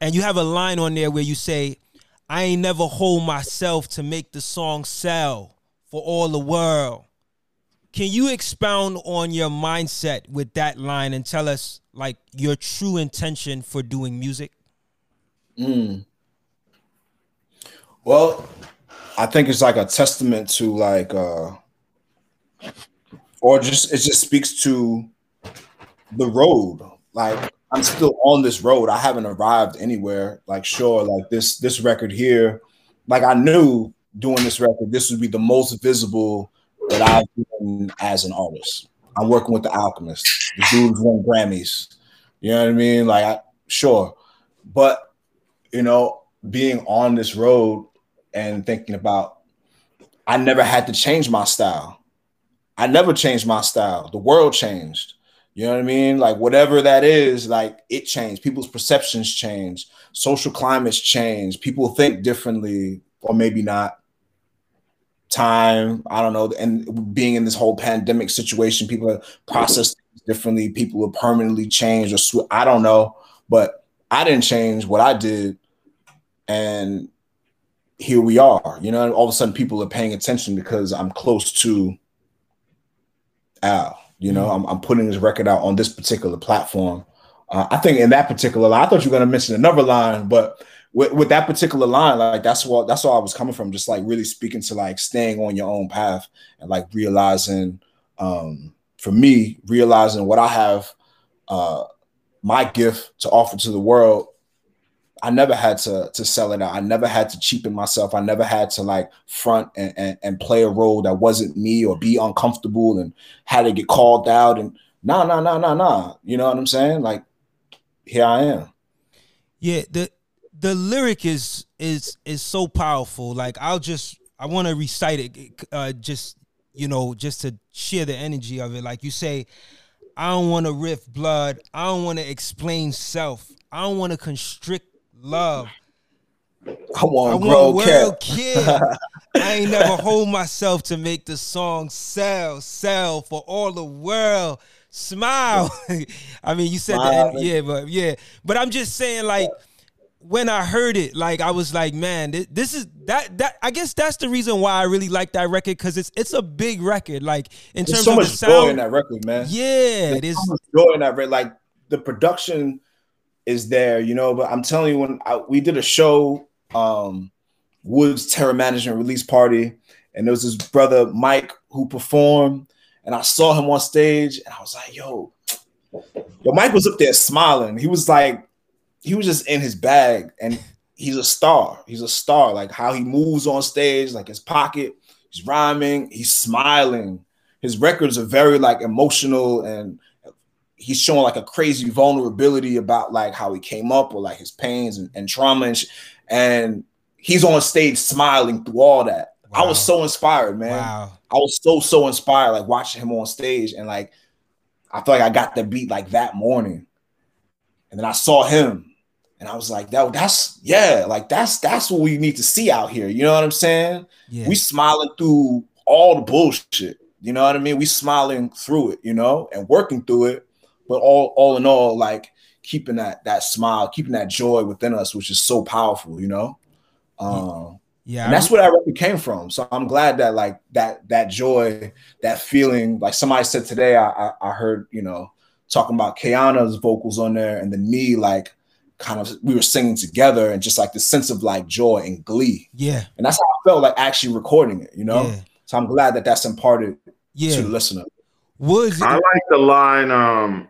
and you have a line on there where you say, I ain't never hold myself to make the song sell for all the world. Can you expound on your mindset with that line and tell us like your true intention for doing music? Mm. Well, I think it's like a testament to like uh or just it just speaks to the road. Like I'm still on this road. I haven't arrived anywhere. Like, sure, like this this record here, like I knew doing this record, this would be the most visible that I've been as an artist. I'm working with the Alchemist. The dude's won Grammys. You know what I mean? Like, I, sure, but you know, being on this road and thinking about, I never had to change my style. I never changed my style. The world changed. You know what I mean? Like whatever that is, like it changed. People's perceptions change. Social climates change. People think differently, or maybe not. Time, I don't know. And being in this whole pandemic situation, people process things differently. People are permanently changed or sw- I don't know. But I didn't change what I did, and here we are. You know, all of a sudden people are paying attention because I'm close to Al. You know, mm-hmm. I'm, I'm, putting this record out on this particular platform. Uh, I think in that particular line, I thought you were going to mention another line, but with, with that particular line, like that's what that's all I was coming from. Just like really speaking to like staying on your own path and like realizing, um, for me, realizing what I have, uh, my gift to offer to the world I never had to to sell it out. I never had to cheapen myself. I never had to like front and, and, and play a role that wasn't me or be uncomfortable and had to get called out and nah nah nah nah nah. You know what I'm saying? Like here I am. Yeah, the the lyric is is is so powerful. Like I'll just I want to recite it uh just you know just to share the energy of it. Like you say, I don't want to riff blood. I don't want to explain self. I don't want to constrict love. I want, I want world kid. I ain't never hold myself to make the song sell, sell for all the world. Smile. I mean, you said that, yeah, but yeah, but I'm just saying, like, when I heard it, like, I was like, man, this is that that. I guess that's the reason why I really like that record because it's it's a big record. Like in There's terms so of much the sound, joy in that record, man. Yeah, There's it is. So much joy in that record. Like the production is there, you know. But I'm telling you, when I, we did a show, um, Woods Terror Management release party, and there was this brother Mike who performed, and I saw him on stage, and I was like, yo, yo, Mike was up there smiling. He was like, he was just in his bag, and he's a star. He's a star. Like how he moves on stage, like his pocket, he's rhyming, he's smiling. His records are very like emotional and he's showing like a crazy vulnerability about like how he came up or like his pains and, and trauma and, sh- and he's on stage smiling through all that. Wow. I was so inspired, man. Wow. I was so so inspired, like watching him on stage, and like I feel like I got the beat like that morning, and then I saw him, and I was like, that that's yeah, like that's that's what we need to see out here. You know what I'm saying? Yeah. We smiling through all the bullshit. You know what I mean? We smiling through it, you know, and working through it but all all in all, like keeping that that smile, keeping that joy within us, which is so powerful, you know. Um, yeah, and that's where that record came from. So I'm glad that like that that joy, that feeling, like somebody said today, I I, I heard you know talking about Kayana's vocals on there, and then me like kind of we were singing together, and just like the sense of like joy and glee. Yeah, and that's how I felt like actually recording it, you know. Yeah. So I'm glad that that's imparted yeah. to the listener. Was I like the line um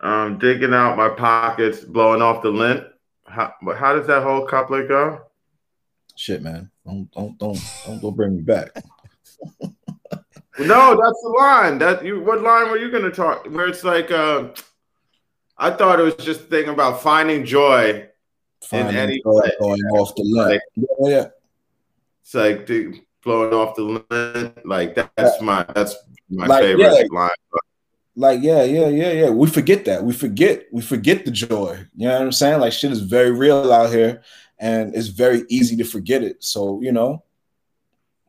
um, digging out my pockets, blowing off the lint. How, how does that whole couplet go? Shit, man, don't don't don't don't, don't bring me back. no, that's the line. That you. What line were you gonna talk? Where it's like, uh, I thought it was just a thing about finding joy Finding any joy going off the. Like- yeah, yeah. It's like dude, blowing off the line. Like that, that's my that's my Like, favorite yeah. line. Like, yeah, yeah, yeah, yeah. We forget that. We forget. We forget the joy. You know what I'm saying? Like, shit is very real out here, and it's very easy to forget it. So, you know,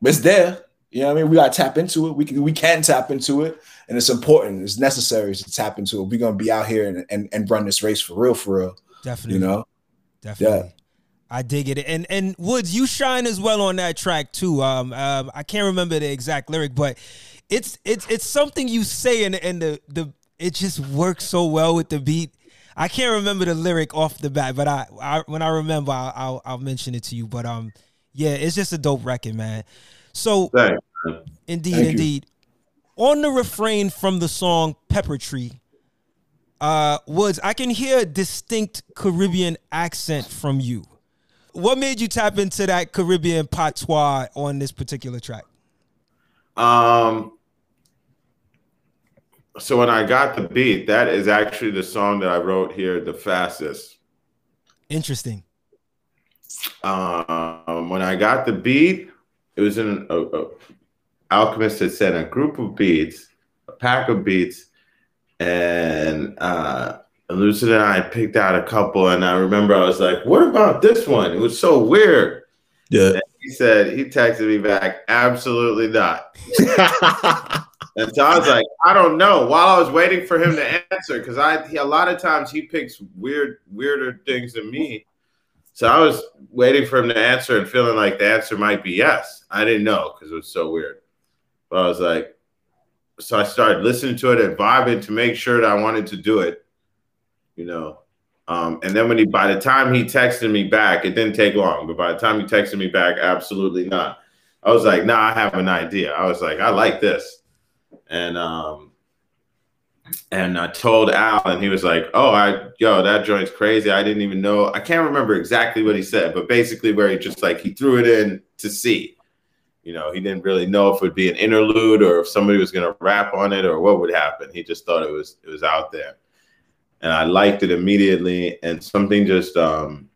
it's there. You know what I mean? We gotta tap into it. We can we can tap into it, and it's important. It's necessary to tap into it. We're gonna be out here and and, and run this race for real, for real. Definitely. You know? Definitely. I dig it. And and Woods, you shine as well on that track too. Um, um I can't remember the exact lyric, but it's it's it's something you say and and the the it just works so well with the beat. I can't remember the lyric off the bat, but I, I when I remember I'll, I'll I'll mention it to you. But um yeah, it's just a dope record, man. So Thanks. Indeed, Thank you. indeed. On the refrain from the song Pepper Tree, uh, Woods, I can hear a distinct Caribbean accent from you. What made you tap into that Caribbean patois on this particular track? Um. So when I got the beat, that is actually the song that I wrote here the fastest. Interesting. Um, when I got the beat, it was in a, a Alchemist had sent a group of beads, a pack of beads, and uh, Lucid and I picked out a couple. And I remember I was like, "What about this one? It was so weird." Yeah. He said he texted me back, "Absolutely not." And so I was like, I don't know. While I was waiting for him to answer, because I he, a lot of times he picks weird, weirder things than me. So I was waiting for him to answer and feeling like the answer might be yes. I didn't know because it was so weird. But I was like, so I started listening to it and vibing to make sure that I wanted to do it, you know. Um, and then when he, by the time he texted me back, it didn't take long. But by the time he texted me back, absolutely not. I was like, nah, I have an idea. I was like, I like this and um and I told Al, and he was like, "Oh, I yo, that joint's crazy. I didn't even know. I can't remember exactly what he said, but basically, where he just like he threw it in to see. You know, he didn't really know if it would be an interlude or if somebody was gonna rap on it or what would happen. He just thought it was it was out there, and I liked it immediately. And something just, um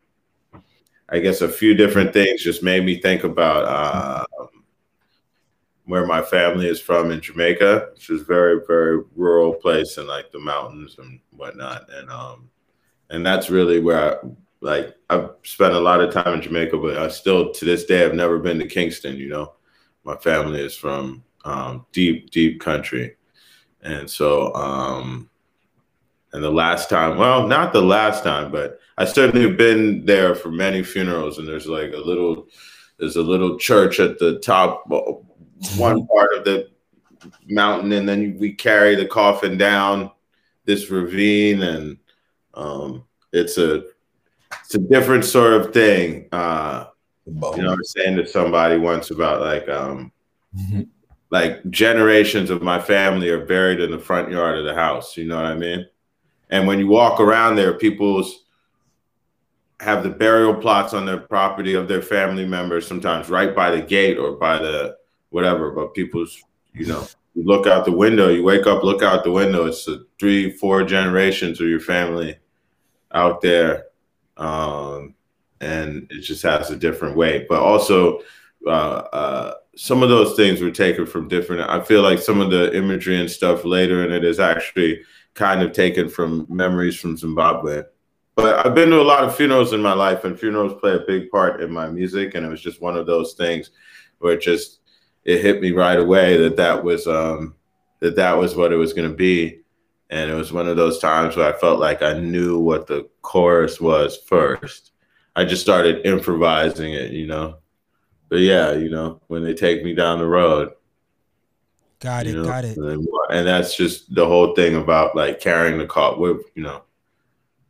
I guess, a few different things just made me think about. Uh, where my family is from in Jamaica, which is very, very rural place in like the mountains and whatnot. And um and that's really where I like I've spent a lot of time in Jamaica, but I still to this day I've never been to Kingston, you know. My family is from um deep, deep country. And so um and the last time, well, not the last time, but I certainly have been there for many funerals, and there's like a little there's a little church at the top one part of the mountain, and then we carry the coffin down this ravine, and um, it's a it's a different sort of thing. Uh, you know, I was saying to somebody once about like um, Mhm. like generations of my family are buried in the front yard of the house. You know what I mean? And when you walk around there, people's have the burial plots on their property of their family members, sometimes right by the gate or by the whatever. But people's, you know, you look out the window, you wake up, look out the window. It's three, four generations of your family out there, um, and it just has a different weight. But also, uh, uh, some of those things were taken from different. I feel like some of the imagery and stuff later in it is actually kind of taken from memories from Zimbabwe. But I've been to a lot of funerals in my life, and funerals play a big part in my music. And it was just one of those things where it just it hit me right away that that was um, that that was what it was going to be. And it was one of those times where I felt like I knew what the chorus was first. I just started improvising it, you know. But yeah, you know, when they take me down the road, Got it, know, got it. And, and that's just the whole thing about like carrying the call with, you know,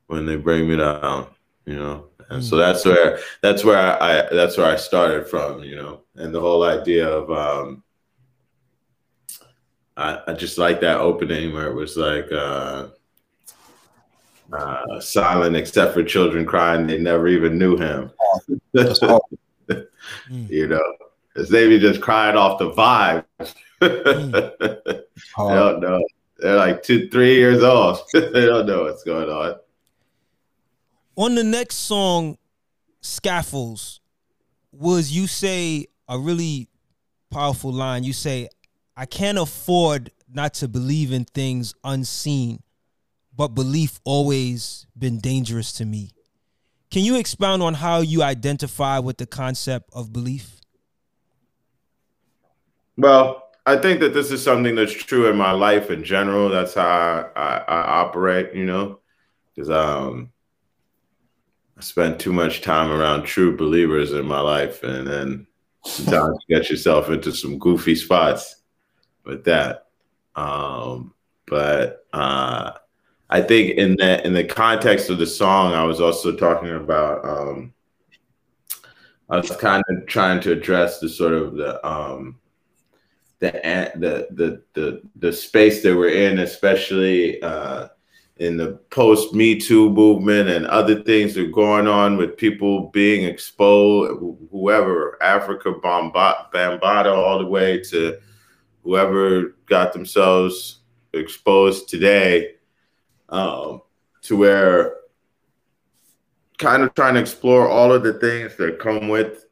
when they bring me down, you know. And so that's where that's where I, that's where I started from, you know, and the whole idea of um I, I just like that opening where it was like uh uh silent except for children crying, they never even knew him. You know, it's maybe just crying off the vibe. I hard. don't know. They're like two, three years old. they don't know what's going on. On the next song, Scaffolds, was you say a really powerful line. You say, I can't afford not to believe in things unseen, but belief always been dangerous to me. Can you expound on how you identify with the concept of belief? Well, I think that this is something that's true in my life in general. That's how I, I, I operate, you know, because um, I spent too much time around true believers in my life, and then sometimes you get yourself into some goofy spots with that. Um, but uh, I think in that in the context of the song, I was also talking about. Um, I was kind of trying to address the sort of the um, the the the the the space that we're in, especially uh, in the post Me Too movement and other things that are going on with people being exposed, whoever Africa Afrika Bambaataa, all the way to whoever got themselves exposed today, um, to where kind of trying to explore all of the things that come with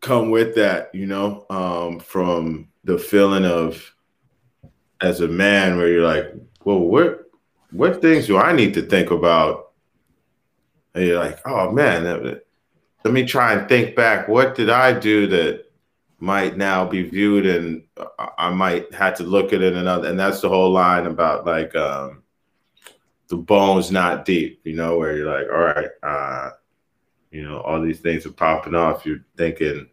come with that, you know, um, from the feeling of as a man where you're like, well, what what things do I need to think about? And you're like, oh man, let me try and think back. What did I do that might now be viewed and I might have to look at it another and that's the whole line about like um the bones not deep, you know, where you're like, all right, uh, you know, all these things are popping off. You're thinking,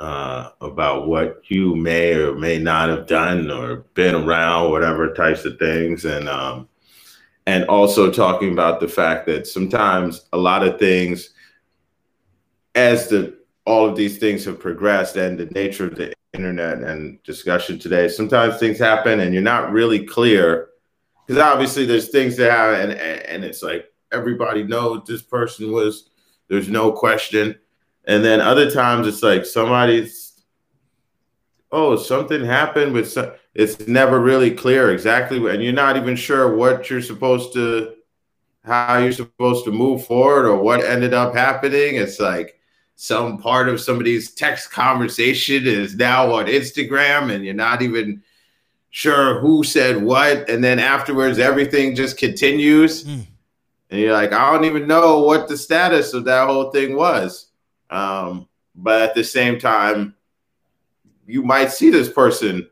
uh, about what you may or may not have done or been around, whatever types of things, and um, and also talking about the fact that sometimes a lot of things, as the all of these things have progressed and the nature of the internet and discussion today, sometimes things happen and you're not really clear. Because obviously there's things that happen and, and it's like everybody knows this person was there's no question and then other times it's like somebody's, oh, something happened with some, it's never really clear exactly. And you're not even sure what you're supposed to, how you're supposed to move forward or what ended up happening. It's like some part of somebody's text conversation is now on Instagram and you're not even sure who said what. And then afterwards, everything just continues. Mm. And you're like, I don't even know what the status of that whole thing was. Um, but at the same time, you might see this person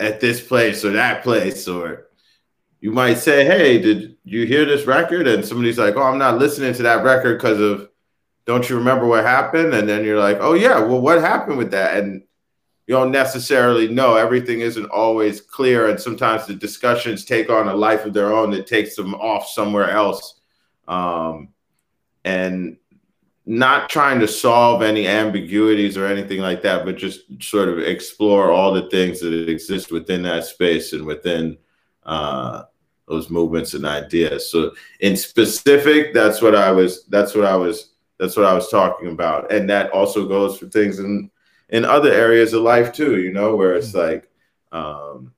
at this place or that place, or you might say, Hey, did you hear this record? And somebody's like, Oh, I'm not listening to that record because of don't you remember what happened? And then you're like, Oh, yeah, well, what happened with that? And you don't necessarily know. Everything isn't always clear. And sometimes the discussions take on a life of their own that takes them off somewhere else. Um, and not trying to solve any ambiguities or anything like that, but just sort of explore all the things that exist within that space and within uh, those movements and ideas. So in specific, that's what I was. That's what I was. That's what I was talking about, and that also goes for things in in other areas of life too. You know, where it's like. Um,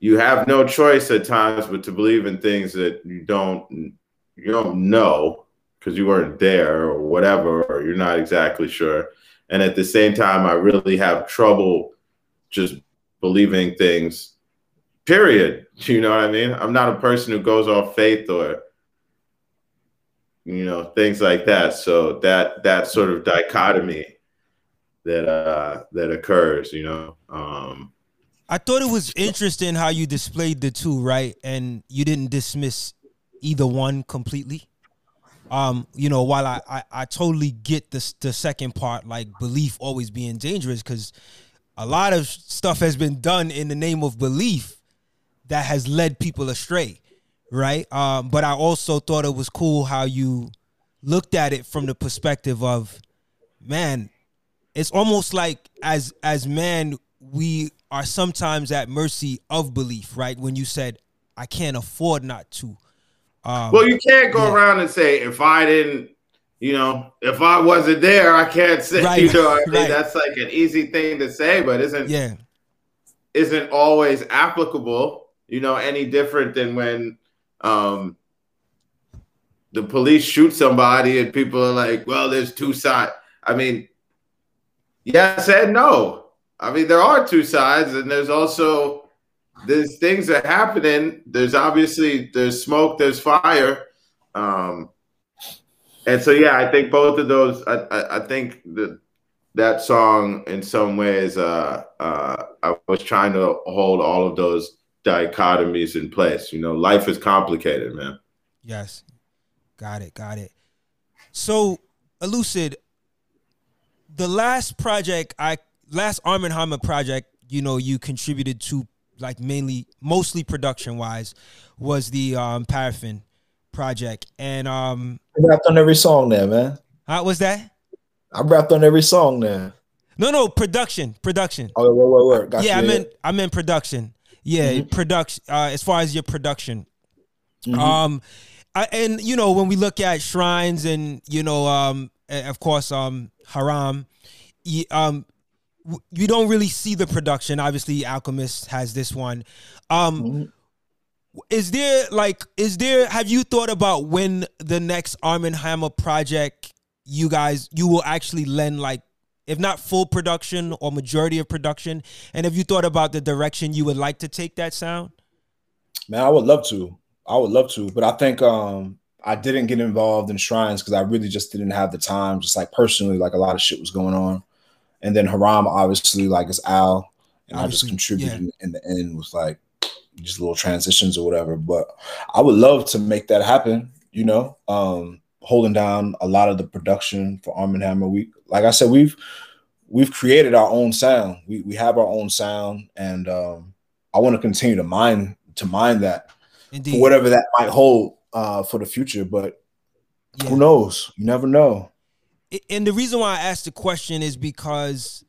you have no choice at times but to believe in things that you don't you don't know because you weren't there or whatever, or you're not exactly sure. And at the same time, I really have trouble just believing things, period. You know what I mean? I'm not a person who goes off faith or, you know, things like that. So that, that sort of dichotomy that, uh, that occurs, you know, um, I thought it was interesting how you displayed the two, right? And you didn't dismiss either one completely. Um, you know, while I, I, I totally get the the second part, like belief always being dangerous, because a lot of stuff has been done in the name of belief that has led people astray, right? Um, but I also thought it was cool how you looked at it from the perspective of, man, it's almost like as as man we are sometimes at mercy of belief, right? When you said, I can't afford not to. Um, well, you can't go yeah. around and say if I didn't, you know, if I wasn't there, I can't say. Right. You know, I mean, right. that's like an easy thing to say, but isn't yeah. isn't always applicable, you know, any different than when um, the police shoot somebody and people are like, well, there's two sides. I mean, yes and no. I mean, there are two sides, and there's also there's things are happening. There's obviously there's smoke, there's fire. Um, and so yeah, I think both of those. I, I, I think that that song in some ways, uh, uh, I was trying to hold all of those dichotomies in place. You know, life is complicated, man. Yes, got it, got it. So, Elucid, the last project I last Armand Hammer project, you know, you contributed to like mainly mostly production wise was the um paraffin project. And um I rapped on every song there man. How was that? I rapped on every song there. No no production production. Oh wait wait wait Got yeah i meant i meant production. Yeah mm-hmm. production uh as far as your production. Mm-hmm. um I, and you know when we look at shrines and you know um of course um haram um you don't really see the production. Obviously, Alchemist has this one. Um, mm-hmm. Is there like, is there? Have you thought about when the next Armand Hammer project you guys you will actually lend like, if not full production or majority of production? And have you thought about the direction you would like to take that sound? Man, I would love to. I would love to, but I think um I didn't get involved in shrines because I really just didn't have the time. Just like personally, like a lot of shit was going on and then Haram obviously like is Al, and obviously, I just contributed yeah. in the end with like just little transitions or whatever. But I would love to make that happen. You know, um, holding down a lot of the production for Armand Hammer. We, like I said, we've we've created our own sound. We we have our own sound, and um, I want to continue to mine to mine that Indeed. for whatever that might hold uh, for the future. But yeah. who knows? You never know and the reason why I asked the question is because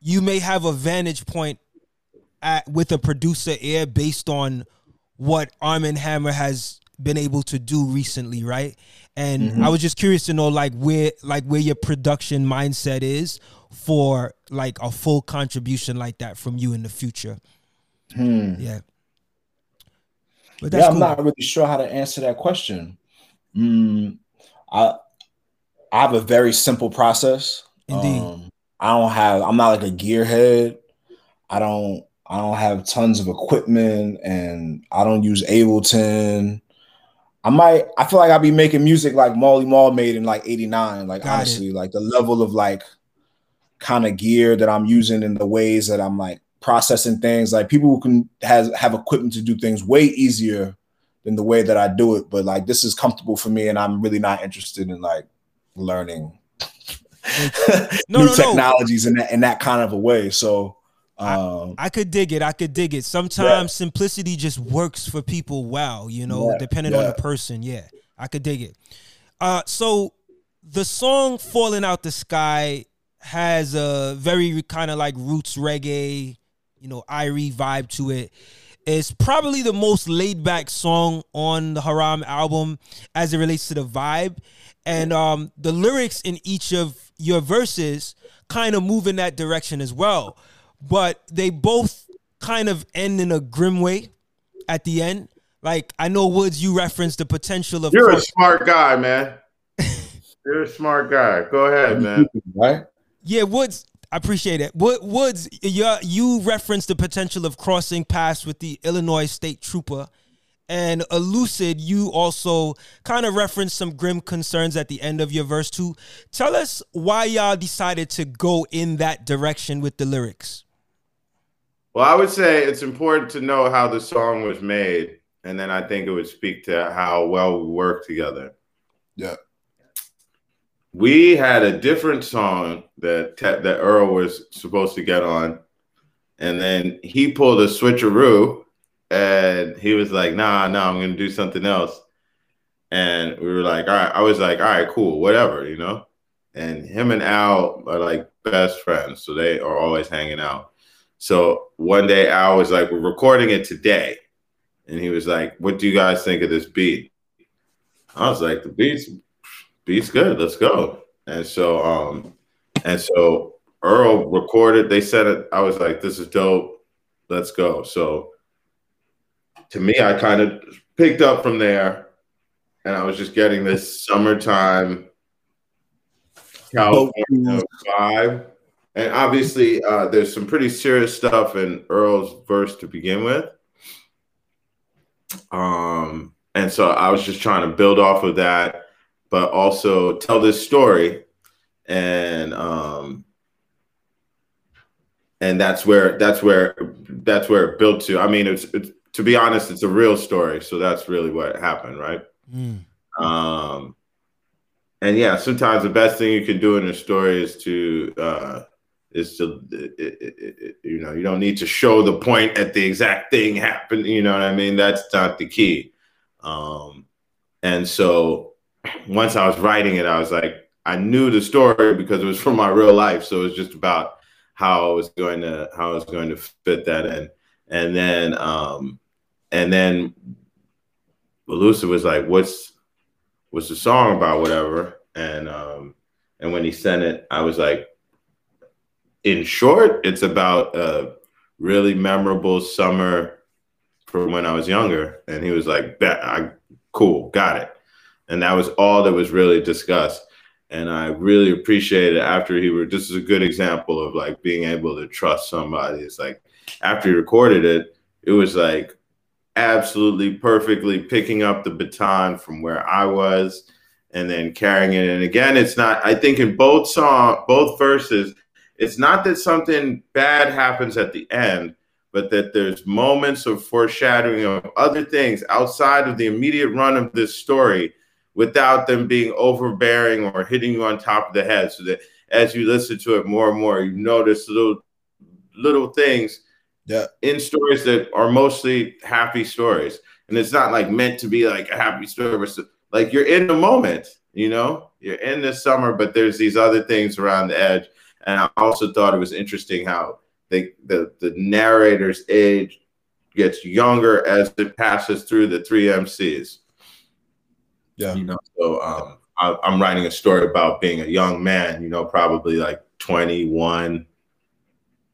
you may have a vantage point at, with a producer ear based on what Armand Hammer has been able to do recently, right? And mm-hmm. I was just curious to know like where like where your production mindset is for like a full contribution like that from you in the future. Hmm. Yeah. But yeah, I'm cool. not really sure how to answer that question. Mm, I I have a very simple process. Indeed. Um, I don't have. I'm not like a gearhead. I don't. I don't have tons of equipment, and I don't use Ableton. I might. I feel like I'd be making music like Marley Marl made in like '89. Like Got honestly, it. like the level of like kind of gear that I'm using and the ways that I'm like processing things. Like people who can has have equipment to do things way easier than the way that I do it. But like this is comfortable for me, and I'm really not interested in like learning no, new no, technologies no. in that in that kind of a way. So um, I, I, could dig it. I could dig it. Sometimes yeah. simplicity just works for people well, you know, yeah, depending yeah. on the person. Yeah, I could dig it. Uh, so the song "Falling Out the Sky" has a very kind of like roots reggae, you know, Irie vibe to it. It's probably the most laid back song on the Haram album as it relates to the vibe and um, the lyrics in each of your verses kind of move in that direction as well. But they both kind of end in a grim way at the end. Like I know Woods, you referenced the potential of. You're a smart guy, man. You're a smart guy. Go ahead, man. Right? Yeah, Woods. I appreciate it. Woods, you you referenced the potential of crossing paths with the Illinois State Trooper and Elucid, you also kind of referenced some grim concerns at the end of your verse two. Tell us why y'all decided to go in that direction with the lyrics. Well, I would say it's important to know how the song was made, and then I think it would speak to how well we work together. Yeah. We had a different song that that Earl was supposed to get on, and then he pulled a switcheroo and he was like, "Nah, nah, I'm gonna do something else." And we were like, "All right." I was like, "All right, cool, whatever," you know. And him and Al are like best friends, so they are always hanging out. So one day Al was like, "We're recording it today," and he was like, "What do you guys think of this beat?" I was like, "The beat's beat's good. Let's go." And so, um, and so Earl recorded. They said it. I was like, "This is dope." let's go. So to me, I kind of picked up from there, and I was just getting this summertime California vibe. And obviously, uh, there's some pretty serious stuff in Earl's verse to begin with. Um, and so I was just trying to build off of that, but also tell this story. And um, and that's where that's where that's where it built to. I mean, it's, it's to be honest, it's a real story, so that's really what happened, right? Mm. Um, and yeah, sometimes the best thing you can do in a story is to uh, is to it, it, it, you know you don't need to show the point at the exact thing happened. You know what I mean? That's not the key. Um, and so once I was writing it, I was like, I knew the story because it was from my real life, so it was just about how I was going to how I was going to fit that in. And then um and then Elucid was like, What's what's the song about, whatever? And um and when he sent it, I was like, in short, it's about a really memorable summer from when I was younger. And he was like, Bet I cool, got it. And that was all that was really discussed and I really appreciate it after he were. This is a good example of like being able to trust somebody. It's like after he recorded it, it was like absolutely perfectly picking up the baton from where I was and then carrying it. And again, it's not. I think in both song, both verses, it's not that something bad happens at the end, but that there's moments of foreshadowing of other things outside of the immediate run of this story without them being overbearing or hitting you on top of the head. So that as you listen to it more and more, you notice little little things yeah. in stories that are mostly happy stories. And it's not like meant to be like a happy story, but like you're in the moment, you know, you're in the summer, but there's these other things around the edge. And I also thought it was interesting how they, the the narrator's age gets younger as it passes through the three MCs. Yeah. You know, so um, I, I'm writing a story about being a young man, you know, probably like 21,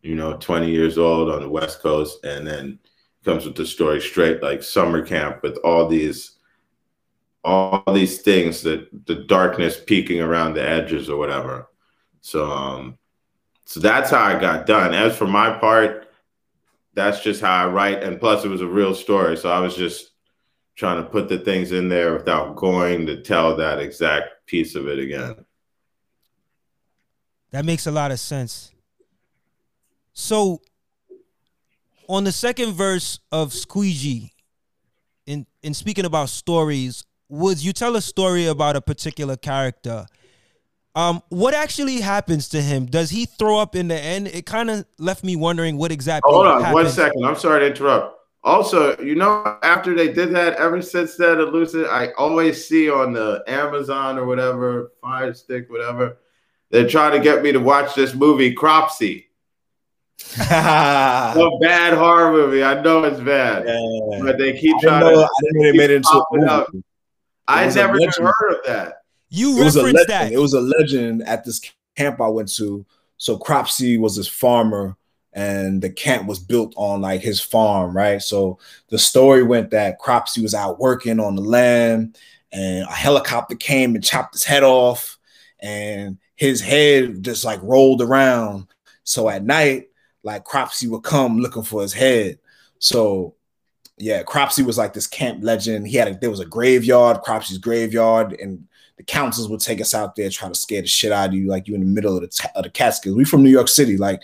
you know, 20 years old on the West Coast. And then comes with the story straight like summer camp with all these all these things that the darkness peeking around the edges or whatever. So um so that's how I got done. As for my part, that's just how I write. And plus it was a real story. So I was just trying to put the things in there without going to tell that exact piece of it again. That makes a lot of sense. So, on the second verse of Squeegee, in in speaking about stories, would you tell a story about a particular character? Um, what actually happens to him? Does he throw up in the end? It kind of left me wondering what exactly. Hold on, happened. one second. I'm sorry to interrupt. Also, you know, after they did that, ever since that elusive, I always see on the Amazon or whatever, Fire Stick, whatever, they're trying to get me to watch this movie, Cropsy. a bad horror movie. I know it's bad, yeah. but they keep trying know, to. I didn't know they made it into a movie. I never heard of that. You it was a legend. that. It was a legend at this camp I went to. So Cropsy was this farmer and the camp was built on like his farm, right? So the story went that Cropsy was out working on the land, and a helicopter came and chopped his head off, and his head just like rolled around. So at night, like Cropsy would come looking for his head. So yeah, Cropsy was like this camp legend. He had a, there was a graveyard, Cropsy's graveyard, and the councils would take us out there try to scare the shit out of you, like you in the middle of the, t- of the Catskills. We from New York City, like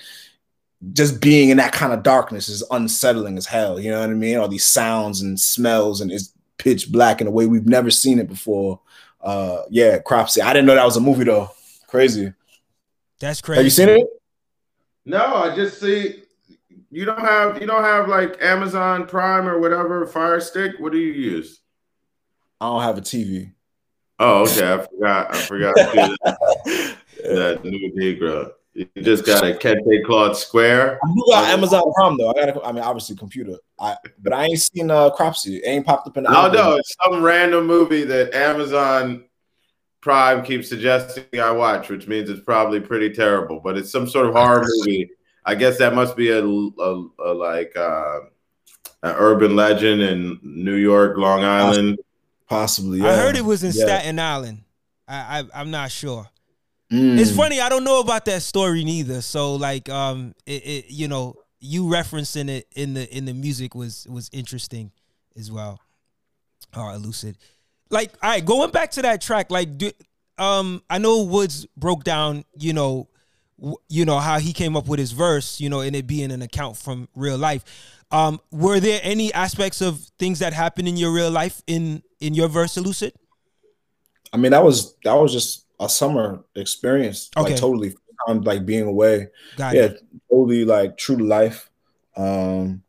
just being in that kind of darkness is unsettling as hell. You know what I mean? All these sounds and smells, and it's pitch black in a way we've never seen it before. Uh, yeah, Cropsy. I didn't know that was a movie though. Crazy. That's crazy. Have you seen it? No, I just see you don't have you don't have like Amazon Prime or whatever Fire Stick. What do you use? I don't have a TV. Oh, okay. I forgot. I forgot that, that new Negro. You just got a Kente Cloth Square. I got Amazon Prime though. I got, a, I mean, obviously computer. I, but I ain't seen uh Cropsy. It ain't popped up in. The oh no, it's some random movie that Amazon Prime keeps suggesting I watch, which means it's probably pretty terrible. But it's some sort of horror movie. I guess that must be a, a, a like uh, an urban legend in New York, Long Island. Possibly, yeah. I heard it was in Yeah. Staten Island. I, I I'm not sure. Mm. It's funny. I don't know about that story neither. So like, um, it, it you know, you referencing it in the in the music was was interesting as well. All right, lucid. Like, all right, going back to that track. Like, do, um, I know Woods broke down. You know, w- you know how he came up with his verse. You know, and it being an account from real life. Um, were there any aspects of things that happened in your real life in in your verse, Lucid? I mean, that was that was just a summer experience. Okay. Like totally, um, like being away. Got yeah, it. totally like true to life. Um,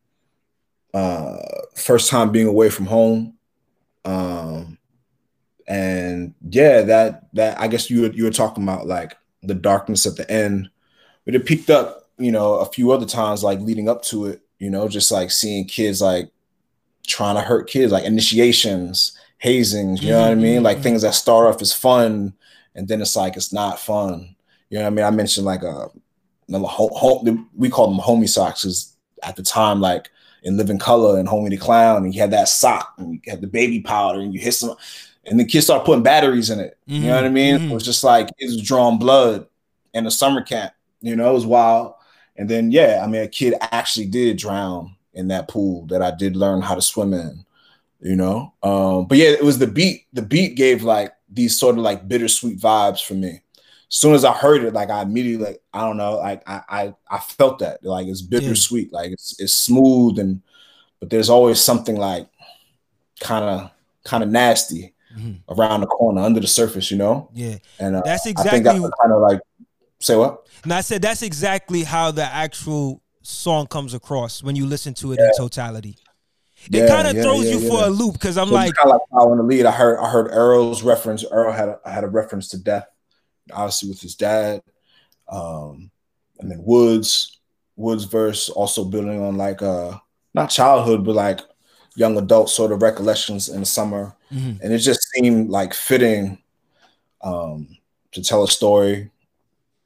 uh, first time being away from home. Um, and yeah, that that I guess you were, you were talking about like the darkness at the end, but it picked up, you know, a few other times like leading up to it. You know, just like seeing kids like trying to hurt kids, like initiations, hazings. You know what I mean? Like things that start off as fun, and then it's like it's not fun. You know what I mean? I mentioned like uh, a, a ho- ho- we call them homie socks because at the time, like in Living Color and Homey the Clown, and you had that sock and you had the baby powder and you hit some, and the kids start putting batteries in it. You know what I mean? Mhm. It was just like it was drawing blood in a summer camp. You know, it was wild. And then yeah, I mean, a kid actually did drown in that pool that I did learn how to swim in. You know, um, but yeah, it was the beat. The beat gave like these sort of like bittersweet vibes for me. As soon as I heard it, like I immediately like I don't know, like I I, I felt that like it's bittersweet, like it's it's smooth and but there's always something like kind of kind of nasty Mhm. around the corner under the surface, you know. Yeah, And uh, that's I exactly. that's kind of like say what? And I said that's exactly how the actual song comes across when you listen to it in totality. It Yeah, kind of yeah, throws yeah, you for a loop because I'm So like, kind of like how in the lead, I heard I heard Earl's reference. Earl had a, had a reference to death, obviously with his dad, um, and then Woods Woods verse also building on like uh not childhood but like young adult sort of recollections in the summer, Mhm. and it just seemed like fitting um, to tell a story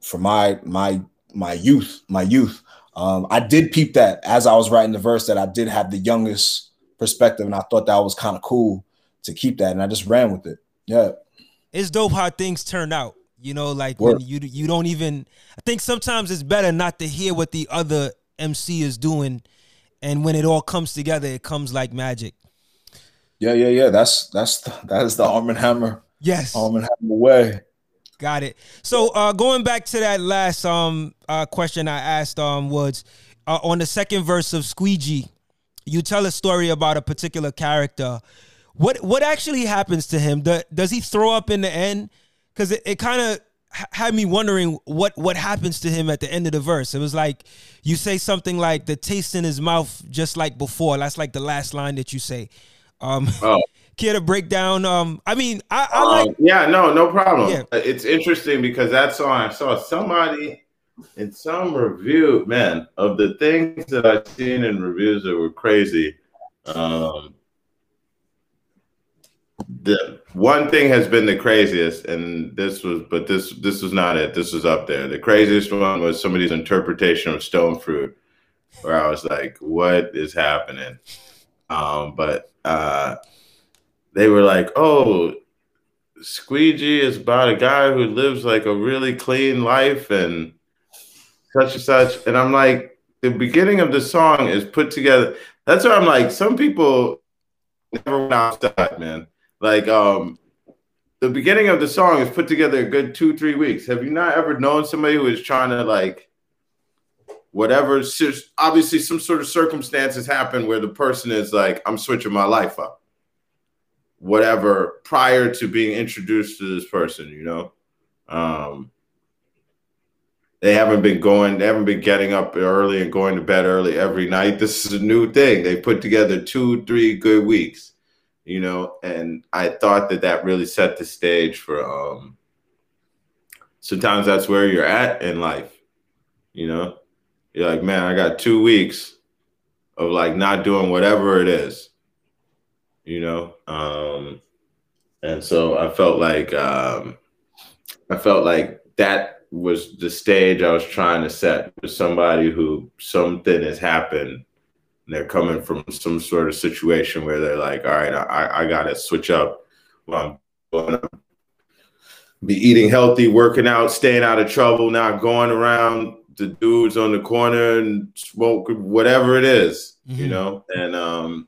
for my my my youth my youth. Um, I did peep that as I was writing the verse that I did have the youngest perspective, and I thought that was kind of cool to keep that, and I just ran with it. Yeah, it's dope how things turn out. You know, like Word. when you you don't even. I think sometimes it's better not to hear what the other MC is doing, and when it all comes together, it comes like magic. yeah, yeah, yeah. That's that's that is the Armand Hammer Yes. Armand Hammer way. Got it. So uh going back to that last um uh question I asked um Woods, uh, on the second verse of Squeegee, you tell a story about a particular character. What what actually happens to him? Do, does he throw up in the end? Because it, it kind of had me wondering what what happens to him at the end of the verse. It was like you say something like the taste in his mouth, just like before. That's like the last line that you say. Um, Oh. care to break down? Um, I mean, I, I like Um, yeah, no, no problem. Yeah. Uh, It's interesting because that song I saw somebody in some review, man, of the things that I've seen in reviews that were crazy. Um, the one thing has been the craziest, and this was, but this this was not it. This was up there. The craziest one was somebody's interpretation of stone fruit, where I was like, "What is happening?" Um, but uh, they were like, "Oh, Squeegee is about a guy who lives like a really clean life and such and such. And I'm like, the beginning of the song is put together. That's why I'm like, some people never went outside, man. Like, um, the beginning of the song is put together a good two, three weeks. Have you not ever known somebody who is trying to like whatever obviously some sort of circumstances happen where the person is like, I'm switching my life up whatever prior to being introduced to this person, you know. Um, they haven't been going, they haven't been getting up early and going to bed early every night. This is a new thing. They put together two, three good weeks, you know, and I thought that that really set the stage for. Um, sometimes that's where you're at in life, you know. You're like, man, I got two weeks of like not doing whatever it is you know um and so i felt like um i felt like that was the stage I was trying to set for somebody who something has happened. They're coming from some sort of situation where they're like, all right, I, I got to switch up. Well, I'm going to be eating healthy, working out, staying out of trouble, not going around the dudes on the corner and smoke whatever it is, mm-hmm. you know? And, um,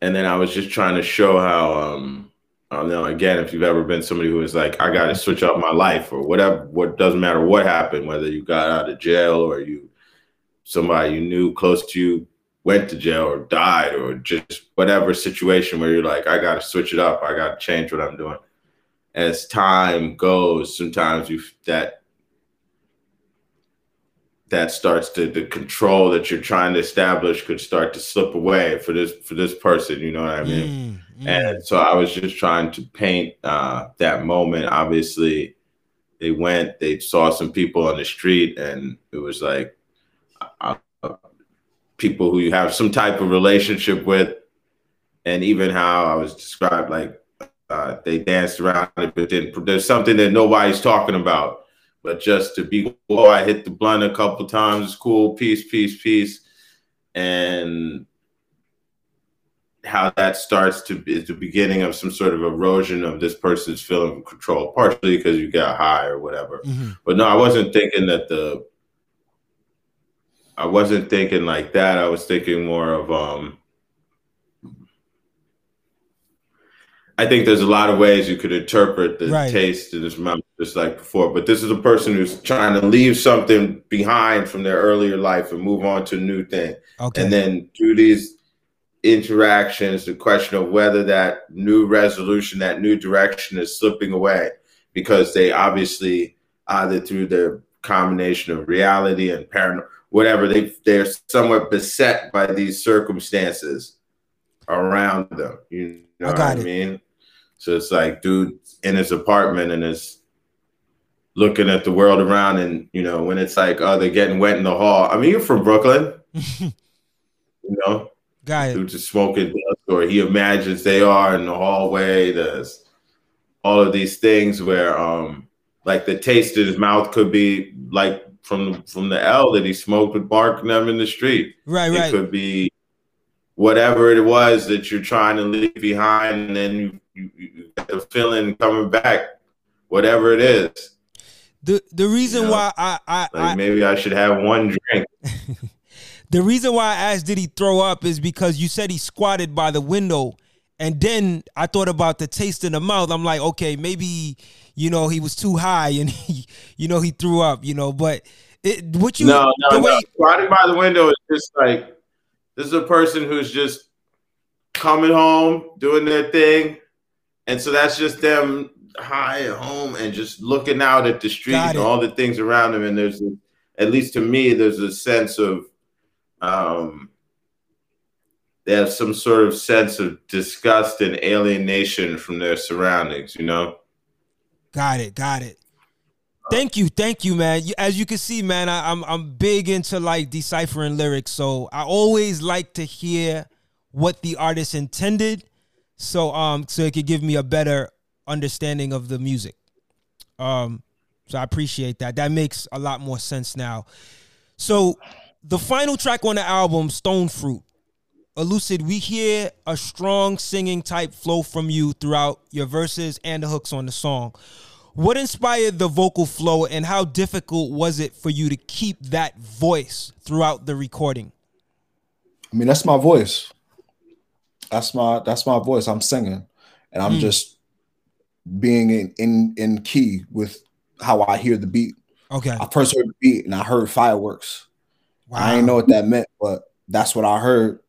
and then I was just trying to show how, um, I don't know. Again, if you've ever been somebody who is like, I got to switch up my life or whatever, what doesn't matter what happened, whether you got out of jail or you, somebody you knew close to you went to jail or died or just whatever situation where you're like, I got to switch it up. I got to change what I'm doing. As time goes, sometimes you that that starts to the control that you're trying to establish could start to slip away for this for this person you know what i mean mm, mm. and so i was just trying to paint uh, that moment obviously they went they saw some people on the street and it was like people who you have some type of relationship with and even how i was described like uh, they danced around it but then there's something that nobody's talking about but just to be cool, I hit the blunt a couple times. It's cool. Peace, peace, peace. And how that starts to be the beginning of some sort of erosion of this person's feeling of control, partially because you got high or whatever. Mm-hmm. But no, I wasn't thinking that the I wasn't thinking like that. I was thinking more of um I think there's a lot of ways you could interpret the right. taste in this mouth, just like before. But this is a person who's trying to leave something behind from their earlier life and move on to a new thing. Okay. And then through these interactions, the question of whether that new resolution, that new direction is slipping away because they obviously either through the combination of reality and paranoia, whatever, they they're somewhat beset by these circumstances around them. You know I what I mean? So it's like, dude, in his apartment and is looking at the world around, and you know, when it's like, oh, they're getting wet in the hall. I mean, you're from Brooklyn, you know. Got it. Dude just smoking or he imagines they are in the hallway. There's all of these things where, um, like the taste in his mouth could be like from from the L that he smoked with Mark and them in the street. Right, it right. It could be whatever it was that you're trying to leave behind, and then you you, you get the feeling coming back, whatever it is. The the reason you know, why I I, like I maybe I should have one drink. the reason why I asked did he throw up is because you said he squatted by the window. And then I thought about the taste in the mouth. I'm like, okay, maybe you know he was too high and he, you know, he threw up. You know, but it, what you no no, no. squatting by the window is just like this is a person who's just coming home, doing their thing, and so that's just them high at home and just looking out at the street and all the things around them. And there's, a, at least to me, there's a sense of, um, they have some sort of sense of disgust and alienation from their surroundings, you know? Got it. Got it. Thank you, thank you, man. As you can see, man, I, am I'm, I'm big into like deciphering lyrics, so I always like to hear what the artist intended so um so it could give me a better understanding of the music. Um so I appreciate that. That makes a lot more sense now. So the final track on the album, Stone Fruit. Elucid, we hear a strong singing type flow from you throughout your verses and the hooks on the song. What inspired the vocal flow and how difficult was it for you to keep that voice throughout the recording? I mean, that's my voice. That's my that's my voice. I'm singing, and I'm mm. just being in, in in key with how I hear the beat. Okay. I first heard the beat and I heard fireworks. Wow. I didn't know what that meant, but that's what I heard.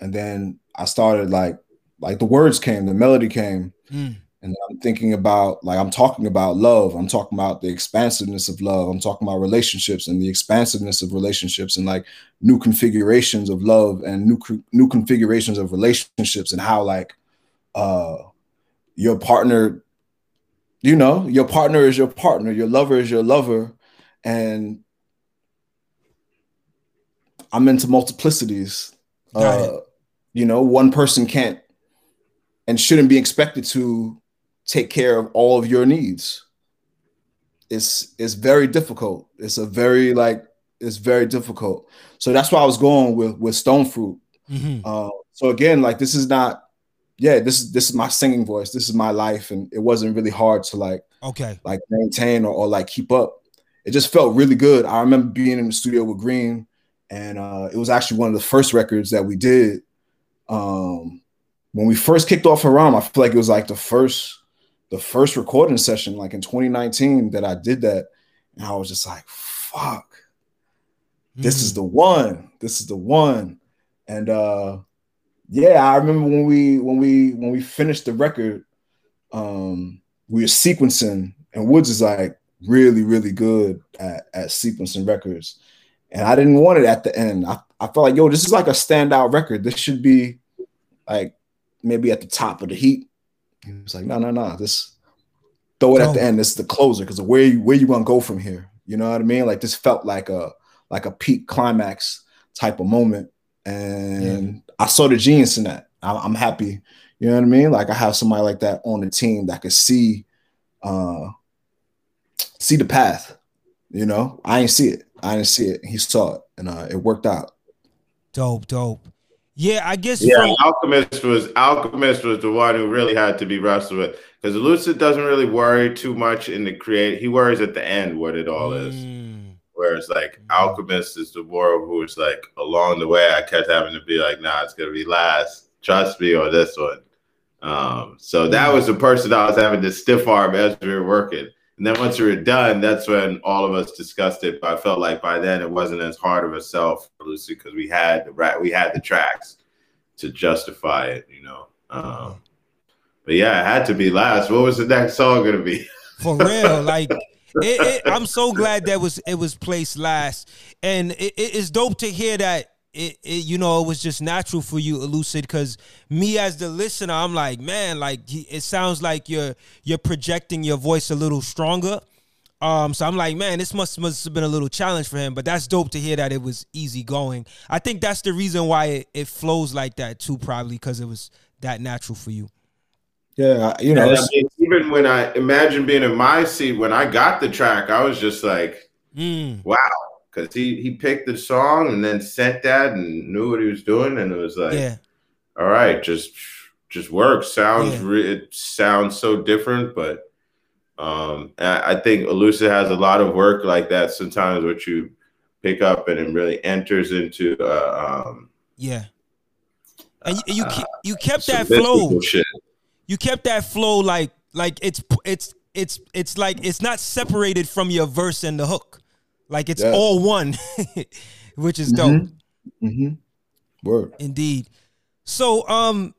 And then I started like like the words came, the melody came. Mm. And I'm thinking about like I'm talking about love. I'm talking about the expansiveness of love. I'm talking about relationships and the expansiveness of relationships and like new configurations of love and new new configurations of relationships and how like uh your partner you know, your partner is your partner, your lover is your lover and I'm into multiplicities. Uh, you know, one person can't and shouldn't be expected to take care of all of your needs. it's it's very difficult. It's a very like it's very difficult. So that's why I was going with with Stone Fruit. Mm-hmm. Uh, so again, like this is not, yeah, this is this is my singing voice. This is my life, and it wasn't really hard to like okay like maintain or, or like keep up. It just felt really good. I remember being in the studio with Green, and uh, it was actually one of the first records that we did. Um, when we first kicked off Haram, I feel like it was like the first the first recording session, like in 2019, that I did that, and I was just like, "Fuck, this is mm. the one. This is the one." And uh, yeah, I remember when we when we when we finished the record, um, we were sequencing, and Woods is like really really good at at sequencing records, and I didn't want it at the end. I I felt like, yo, this is like a standout record. This should be like maybe at the top of the heat he was like, no, no, no. This throw it at the end. This is the closer because where you, where you gonna go from here? You know what I mean? Like this felt like a like a peak climax type of moment, and yeah. I saw the genius in that. I, am happy. You know what I mean? Like I have somebody like that on the team that could see, uh, see the path. You know, I didn't see it. I didn't see it. He saw it, and uh, it worked out. Dope, dope. Yeah, I guess. Yeah, from- Alchemist was Alchemist was the one who really had to be wrestled with because Lucid doesn't really worry too much in the create. He worries at the end what it all is. Mm. Whereas like Alchemist is the more who is like along the way. I kept having to be like, nah, it's gonna be last. Trust me on this one. Um, so that was the person I was having to stiff arm as we were working. And then once we were done, that's when all of us discussed it. But I felt like by then it wasn't as hard of a sell for Lucy because we had the we had the tracks to justify it, you know. Um, but yeah, it had to be last. What was the next song gonna be? For real, like it, it, I'm so glad that was it was placed last, and it, it's dope to hear that it, it, you know it was just natural for you elucid because me as the listener i'm like man like it sounds like you're you're projecting your voice a little stronger. Um so i'm like man this must must have been a little challenge for him but that's dope to hear that it was easy going. I think that's the reason why it, it flows like that too probably because it was that natural for you. Yeah you know I mean, even when i imagine being in my seat when i got the track i was just like mm. wow because he he picked the song and then sent that and knew what he was doing, and it was like, yeah, all right, just just works. Sounds yeah. re- it sounds so different, but um, I, I think Elucid has a lot of work like that. Sometimes what you pick up and it really enters into uh, um, yeah. And you you, uh, you kept that flow. Shit. You kept that flow like like it's it's it's it's like it's not separated from your verse and the hook. Like it's yeah. all one, which is dope. Mm-hmm. mm-hmm. Word. Indeed. So, um,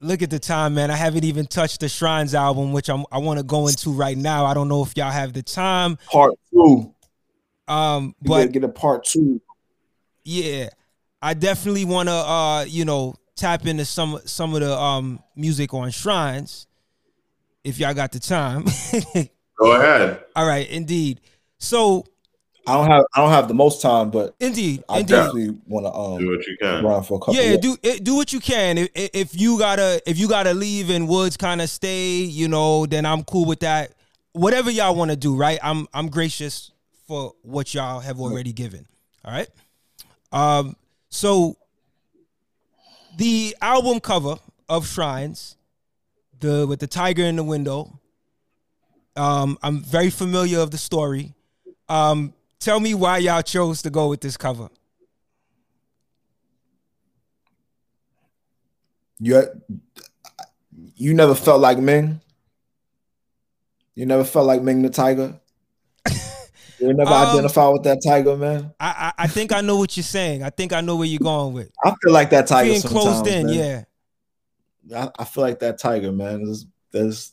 look at the time, man. I haven't even touched the Shrines album, which I'm, I want to go into right now. I don't know if y'all have the time. Part two. Um, you but get a part two. Yeah, I definitely want to, uh, you know, tap into some some of the um music on Shrines. If y'all got the time. go ahead. All right, indeed. So I don't have I don't have the most time, but indeed, I indeed. definitely want to um do what you can. Run for a couple. Yeah, do do what you can. If if you gotta if you gotta leave and Woods kind of stay, you know, then I'm cool with that. Whatever y'all want to do, right? I'm I'm gracious for what y'all have already given. All right. Um. So the album cover of Shrines, the with the tiger in the window. Um, I'm very familiar of the story. Um, Tell me why y'all chose to go with this cover. You you never felt like Ming. You never felt like Ming the Tiger. You never um, identify with that tiger, man. I, I, I think I know what you're saying. I think I know where you're going with. I feel like that tiger. Being closed in, man. yeah. I, I, feel like that tiger, man. There's, there's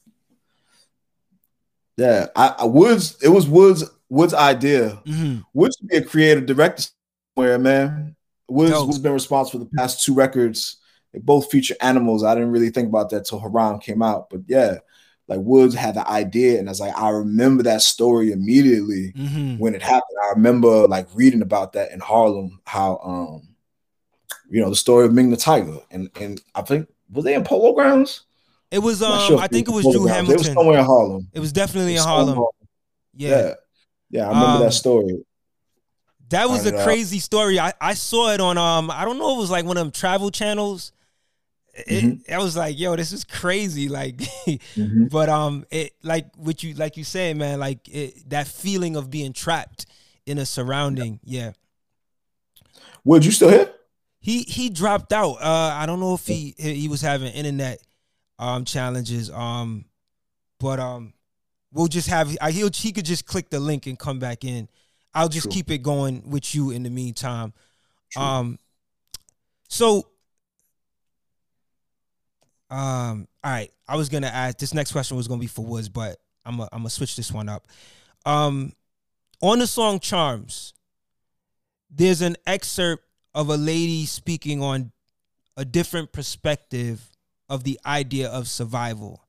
yeah. I, I Woods. It was Woods Wood's idea. Mm-hmm. Wood should be a creative director somewhere, man. Woods, has been responsible for the past two records. They both feature animals. I didn't really think about that till Haram came out, but yeah, like Woods had the idea, and I was like, I remember that story immediately mm-hmm. when it happened. I remember like reading about that in Harlem, how um, you know, the story of Ming the Tiger, and and I think was they in Polo Grounds? It was um, sure I think it was Drew Hamilton. It was somewhere in Harlem. It was definitely it was in Harlem. Harlem. Yeah. Yeah, yeah, I remember Um, that story. That was a it out. crazy story. I, I saw it on um I don't know if it was like one of them travel channels. It, Mm-hmm. I was like, yo, this is crazy. Like, Mhm. but um, it like what you like you say, man. Like it, that feeling of being trapped in a surrounding. Yeah, Would you still here? he he dropped out. Uh, I don't know if he he was having internet um challenges. Um, but um, we'll just have I he'll he could just click the link and come back in. I'll just True. keep it going with you in the meantime. True. Um, so, um, all right. I was gonna ask this next question was gonna be for Woods, but I'm gonna I'm gonna switch this one up. Um, on the song "Charms," there's an excerpt of a lady speaking on a different perspective of the idea of survival.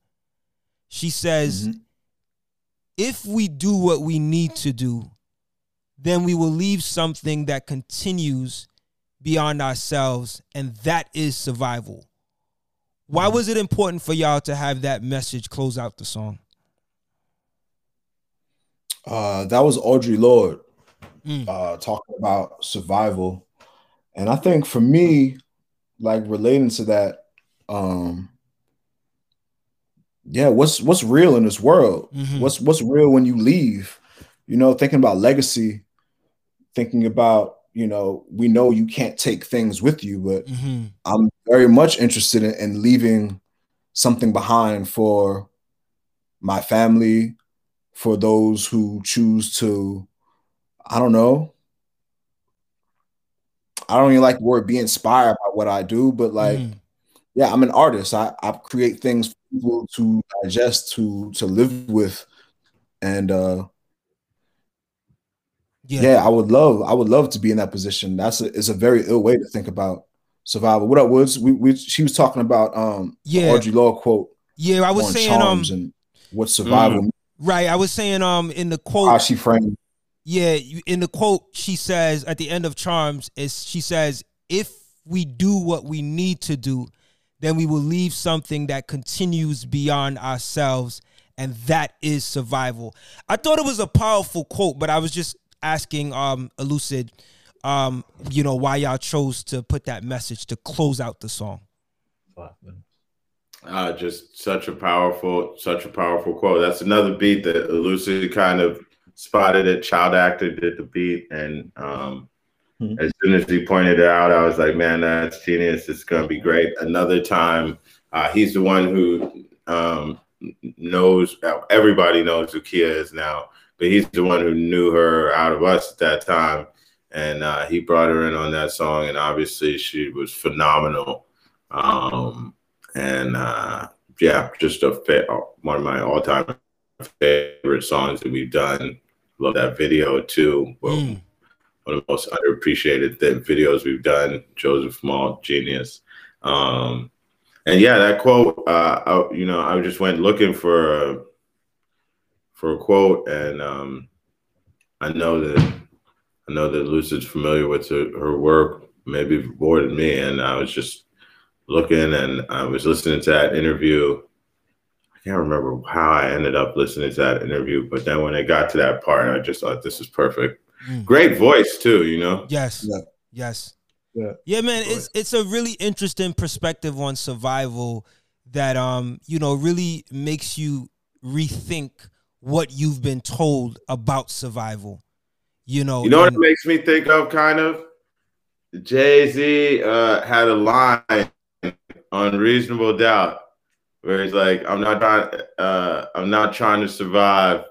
She says, Mhm. "If we do what we need to do." then we will leave something that continues beyond ourselves, and that is survival. Why was it important for y'all to have that message close out the song? Uh, that was Audre Lorde Mm. uh, talking about survival, and I think for me, like relating to that, um, yeah, what's what's real in this world? Mhm. What's what's real when you leave? You know, thinking about legacy, thinking about you know, we know you can't take things with you, but Mhm. I'm very much interested in, in leaving something behind for my family, for those who choose to, I don't know. I don't even like the word be inspired by what I do, but like, Mhm. Yeah, I'm an artist. I, I create things for people to digest, to to live with. And uh yeah. yeah, I would love, I would love to be in that position. That's a it's a very ill way to think about survival. What up, Woods? We, we she was talking about um Yeah. Audre Lorde quote Yeah, I was saying um and what survival right, I was saying um in the how quote she framed. Yeah, in the quote, she says at the end of Charms, is she says, "If we do what we need to do, then we will leave something that continues beyond ourselves, and that is survival." I thought it was a powerful quote, but I was just asking, um, Elucid, um, you know, why y'all chose to put that message to close out the song. Uh, just such a powerful, such a powerful quote. That's another beat that Elucid kind of spotted it. Child actor did the beat, and um, Mhm. as soon as he pointed it out, I was like, "Man, that's genius! It's gonna be great." Another time, uh, he's the one who um, knows. Everybody knows who Kiah is now, but he's the one who knew her out of us at that time, and uh, he brought her in on that song, and obviously she was phenomenal. Um, and uh, yeah, just a fa- one of my all-time favorite songs that we've done. Love that video too. Well, Mm. One of the most underappreciated th- videos we've done. Joseph Mall, genius. Um, and yeah, that quote. Uh, I, you know, I just went looking for a, for a quote, and um, I know that I know that Lucid's familiar with her, her work, maybe more than me, and I was just looking and I was listening to that interview. I can't remember how I ended up listening to that interview, but then when it got to that part, I just thought this is perfect. Mm. Great voice too, you know. Yes. Yeah. Yes. Yeah. Yeah, man, it's it's a really interesting perspective on survival that um, you know, really makes you rethink what you've been told about survival. You know, You know what it makes me think of, kind of. Jay Z uh, had a line on Reasonable Doubt where he's like, "I'm not trying, uh, I'm not trying to survive."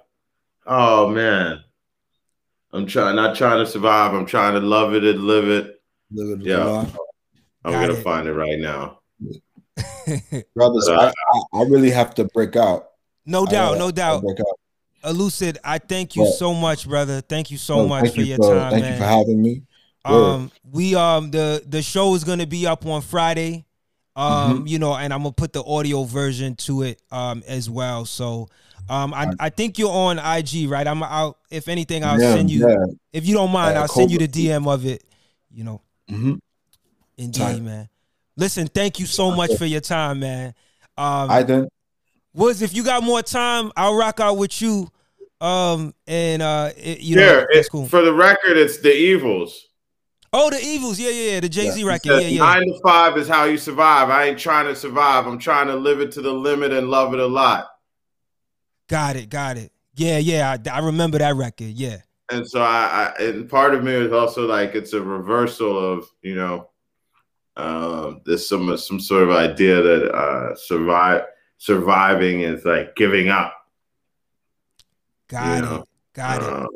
Oh man, I'm trying, not trying to survive. I'm trying to love it and live it. Live it Yeah. alive. I'm Got gonna it. find it right now. Brothers, Uh, I, I, I really have to break out. no doubt, gotta- no doubt. break out. Elucid, I thank you Yeah. so much, brother. Thank you so No, much for you your for- time, Thank man. you for having me. Um, we um the the show is gonna be up on Friday. Um, Mm-hmm. you know, and I'm gonna put the audio version to it um as well. So um I, I think you're on IG, right? I'm out if anything, I'll Yeah, send you yeah. if you don't mind, Uh, I'll send you the DM of it. You know, Mhm. indeed, Tight. man. Listen, thank you so much for your time, man. Um I then Was if you got more time, I'll rock out with you Um, and uh, it, you yeah, know, that's it- cool. for the record, it's the evils. Oh, the Evils, yeah, yeah, yeah, the Jay Z He record, yeah, yeah. Nine to five is how you survive. I ain't trying to survive. I'm trying to live it to the limit and love it a lot. Got it, got it. Yeah, yeah, I, I remember that record. Yeah, And so I, I, and part of me is also like it's a reversal of you know, um, there's some some sort of idea that uh, survive surviving is like giving up. got You it, know, got it. Um,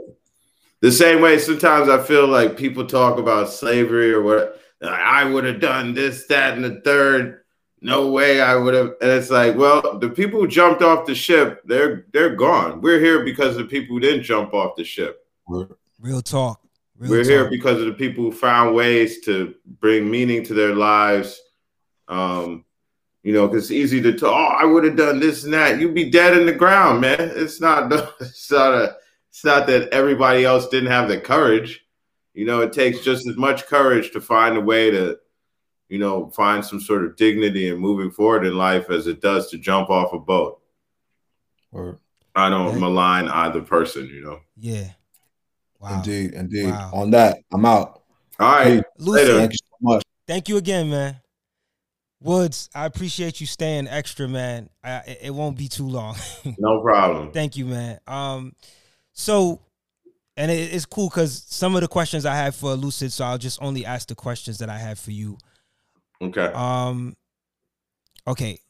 the same way sometimes I feel like people talk about slavery or what I would have done this, that, and the third. No way I would have. And it's like, well, the people who jumped off the ship, they're they're gone. We're here because of the people who didn't jump off the ship. Real talk. Real We're talk. here because of the people who found ways to bring meaning to their lives. Um, you know, because it's easy to talk. Oh, I would have done this and that. You'd be dead in the ground, man. It's not. It's not a. It's not that everybody else didn't have the courage. You know, it takes just as much courage to find a way to, you know, find some sort of dignity and moving forward in life as it does to jump off a boat. Word. I don't Yeah. malign either person. You know. Yeah. Wow. Indeed, indeed. Wow. On that, I'm out. All right. Hey, Lucid, Later. Thank you so much. thank you again, man. Woods, I appreciate you staying extra, man. I, it- it won't be too long. No problem. Thank you, man. Um, so, and it, it's cool because some of the questions I have for Lucid, so I'll just only ask the questions that I have for you. Okay. Um, okay.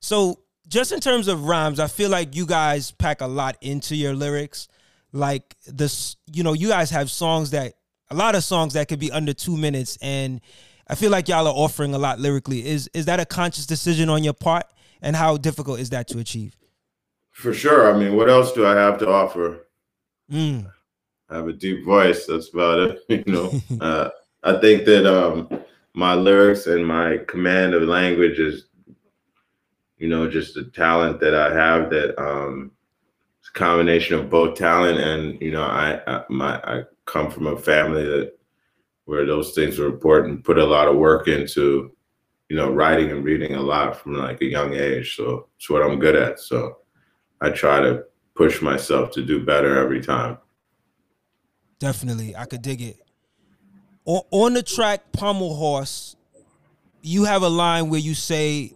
So, just in terms of rhymes, I feel like you guys pack a lot into your lyrics. Like this, you know, you guys have songs that a lot of songs that could be under two minutes, and I feel like y'all are offering a lot lyrically. Is is that a conscious decision on your part, and how difficult is that to achieve? For sure. I mean, what else do I have to offer? Mm, I have a deep voice. That's about it. You know, uh, I think that um, my lyrics and my command of language is, you know, just the talent that I have. That um, it's a combination of both talent and you know, I, I my I come from a family that where those things were important. Put a lot of work into, you know, writing and reading a lot from like a young age. So it's what I'm good at. So I try to push myself to do better every time. definitely, I could dig it. On, on the track "Pommel Horse," you have a line where you say,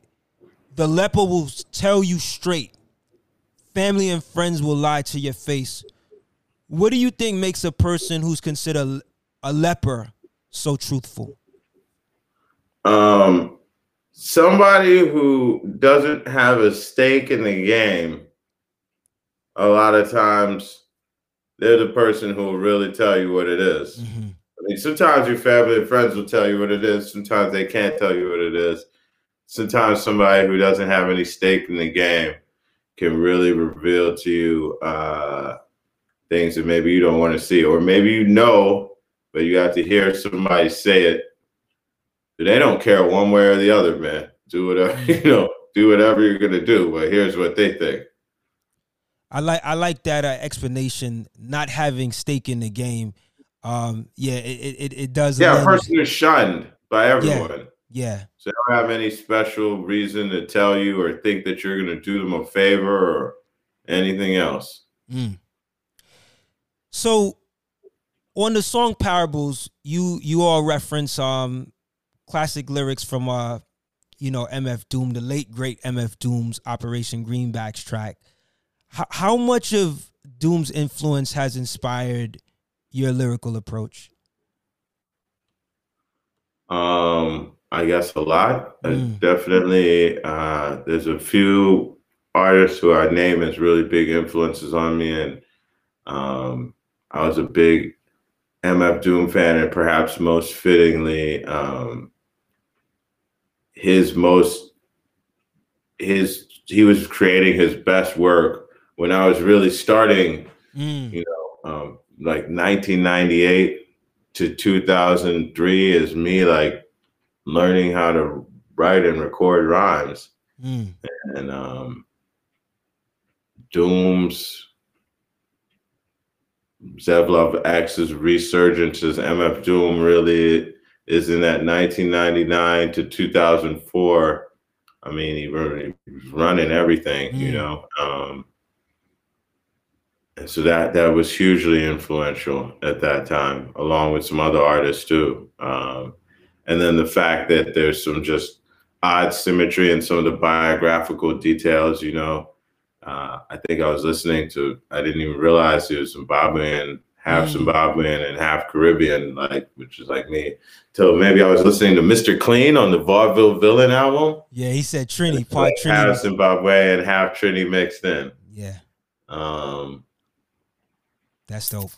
"The leper will tell you straight. Family and friends will lie to your face." What do you think makes a person who's considered a leper so truthful? Um, somebody who doesn't have a stake in the game, a lot of times they're the person who will really tell you what it is. Mhm. Sometimes your family and friends will tell you what it is. Sometimes they can't tell you what it is. Sometimes somebody who doesn't have any stake in the game can really reveal to you uh, things that maybe you don't want to see, or maybe you know, but you have to hear somebody say it. They don't care one way or the other, man. Do whatever you know. Do whatever you're gonna do, but here's what they think. I like I like that uh, explanation. Not having stake in the game. Um, yeah, it it, it- does. Yeah, a person is shunned by everyone. yeah, So they don't have any special reason to tell you or think that you're going to do them a favor or anything else. Mm. So on the song Parables, you you all reference um classic lyrics from uh you know MF Doom, the late great MF Doom's Operation Greenbacks track. How how much of Doom's influence has inspired your lyrical approach? Um, I guess a lot. Uh, Mm. definitely, uh, there's a few artists who I name as really big influences on me, and um, I was a big MF Doom fan, and perhaps most fittingly, um, his most his he was creating his best work when I was really starting Mm, you know, um, like 1998 to 2003 is me like learning how to write and record rhymes. mm, And um, Doom's Zev Love X's resurgence as MF Doom really is in that 1999 to 2004. I mean, he, he was running everything, you Mm. know. Um, and so that that was hugely influential at that time, along with some other artists too. Um, and then the fact that there's some just odd symmetry in some of the biographical details. You know, uh, I think I was listening to. I didn't even realize he was Zimbabwean, half mm. Zimbabwean and half Caribbean, like which is like me. Till maybe I was listening to Mr. Clean on the Vaudeville Villain album. Yeah, he said Trini, part Trini, half Zimbabwe and half Trini mixed in. Yeah. Um, that's dope.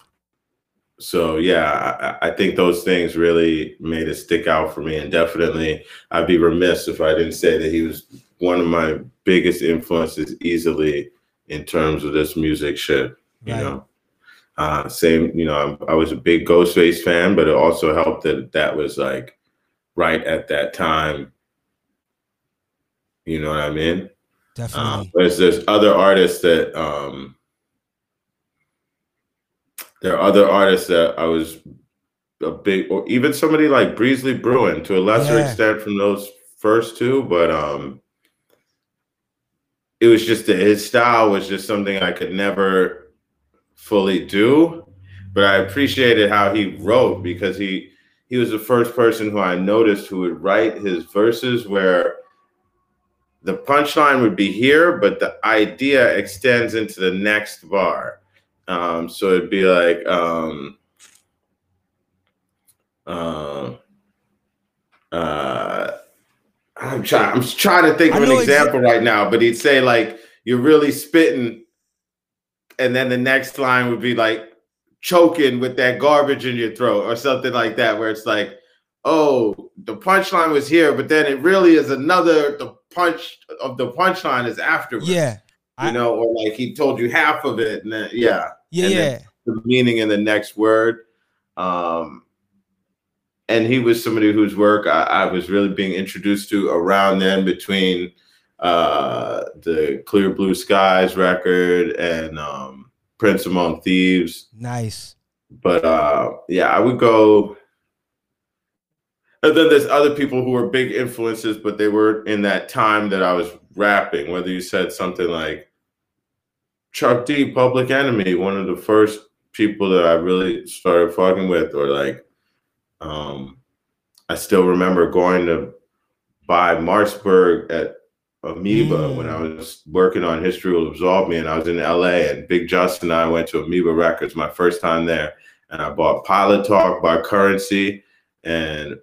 So yeah, I, I, think those things really made it stick out for me, and definitely I'd be remiss if I didn't say that he was one of my biggest influences, easily in terms of this music shit. You right. know, uh, same. You know, I, I was a big Ghostface fan, but it also helped that that was like right at that time. You know what I mean? Definitely. Uh, there's there's other artists that um there are other artists that I was a big, or even somebody like Breeze Brewin to a lesser yeah. extent from those first two, but um, it was just that his style was just something I could never fully do. But I appreciated how he wrote because he he was the first person who I noticed who would write his verses where the punchline would be here, but the idea extends into the next bar. Um, so it'd be like, um, uh, uh, I'm trying. I'm trying to think of an example right now, but he'd say like, "You're really spitting," and then the next line would be like, "Choking with that garbage in your throat," or something like that, where it's like, "Oh, the punchline was here, but then it really is another. The punch of the punchline is afterwards." Yeah, you I, know, or like he told you half of it, and then yeah, yeah, yeah. The meaning in the next word. Um, and he was somebody whose work I, I, was really being introduced to around then between uh, the Clear Blue Skies record and um, Prince Among Thieves. Nice. But uh, yeah, I would go. And then there's other people who were big influences, but they were in that time that I was rapping. Whether you said something like Chuck D, Public Enemy, one of the first people that I really started fucking with, or like, um, I still remember going to buy Marcberg at Amoeba mm. when I was working on History Will Absolve Me, and I was in LA, and Big Justin and I went to Amoeba Records my first time there, and I bought Pilot Talk by Currency and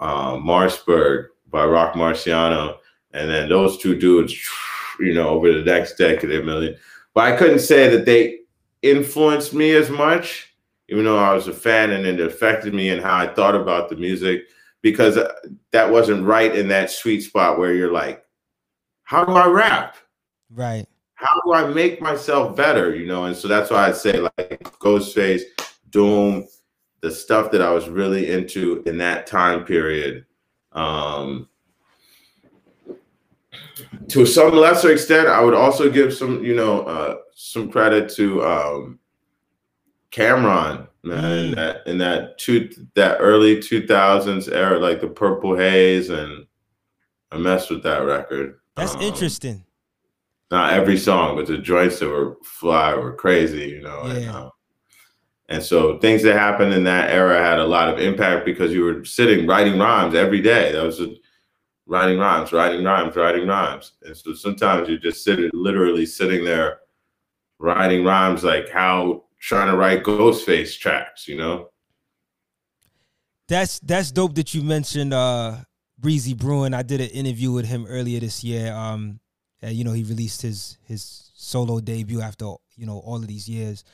uh, Marcberg by Roc Marciano, and then those two dudes, you know, over the next decade, a million but I couldn't say that they influenced me as much, even though I was a fan and it affected me and how I thought about the music, because uh, that wasn't right in that sweet spot where you're like, how do I rap? Right. How do I make myself better? You know, and so that's why I say like Ghostface, Doom, the stuff that I was really into in that time period. Um, to some lesser extent, I would also give some, you know, uh, some credit to um, Cam'ron, man, mm. in that in that two that early two thousands era, like the Purple Haze, and I messed with that record. That's um, interesting. Not every song, but the joints that were fly were crazy, you know. Yeah. And, uh, and so things that happened in that era had a lot of impact because you were sitting writing rhymes every day. That was a writing rhymes, writing rhymes, writing rhymes. And so sometimes you're just sitting, literally sitting there writing rhymes like how trying to write Ghostface tracks, you know? That's that's dope that you mentioned uh Breeze Brewin. I did an interview with him earlier this year. Um you know, he released his his solo debut after, you know, all of these years.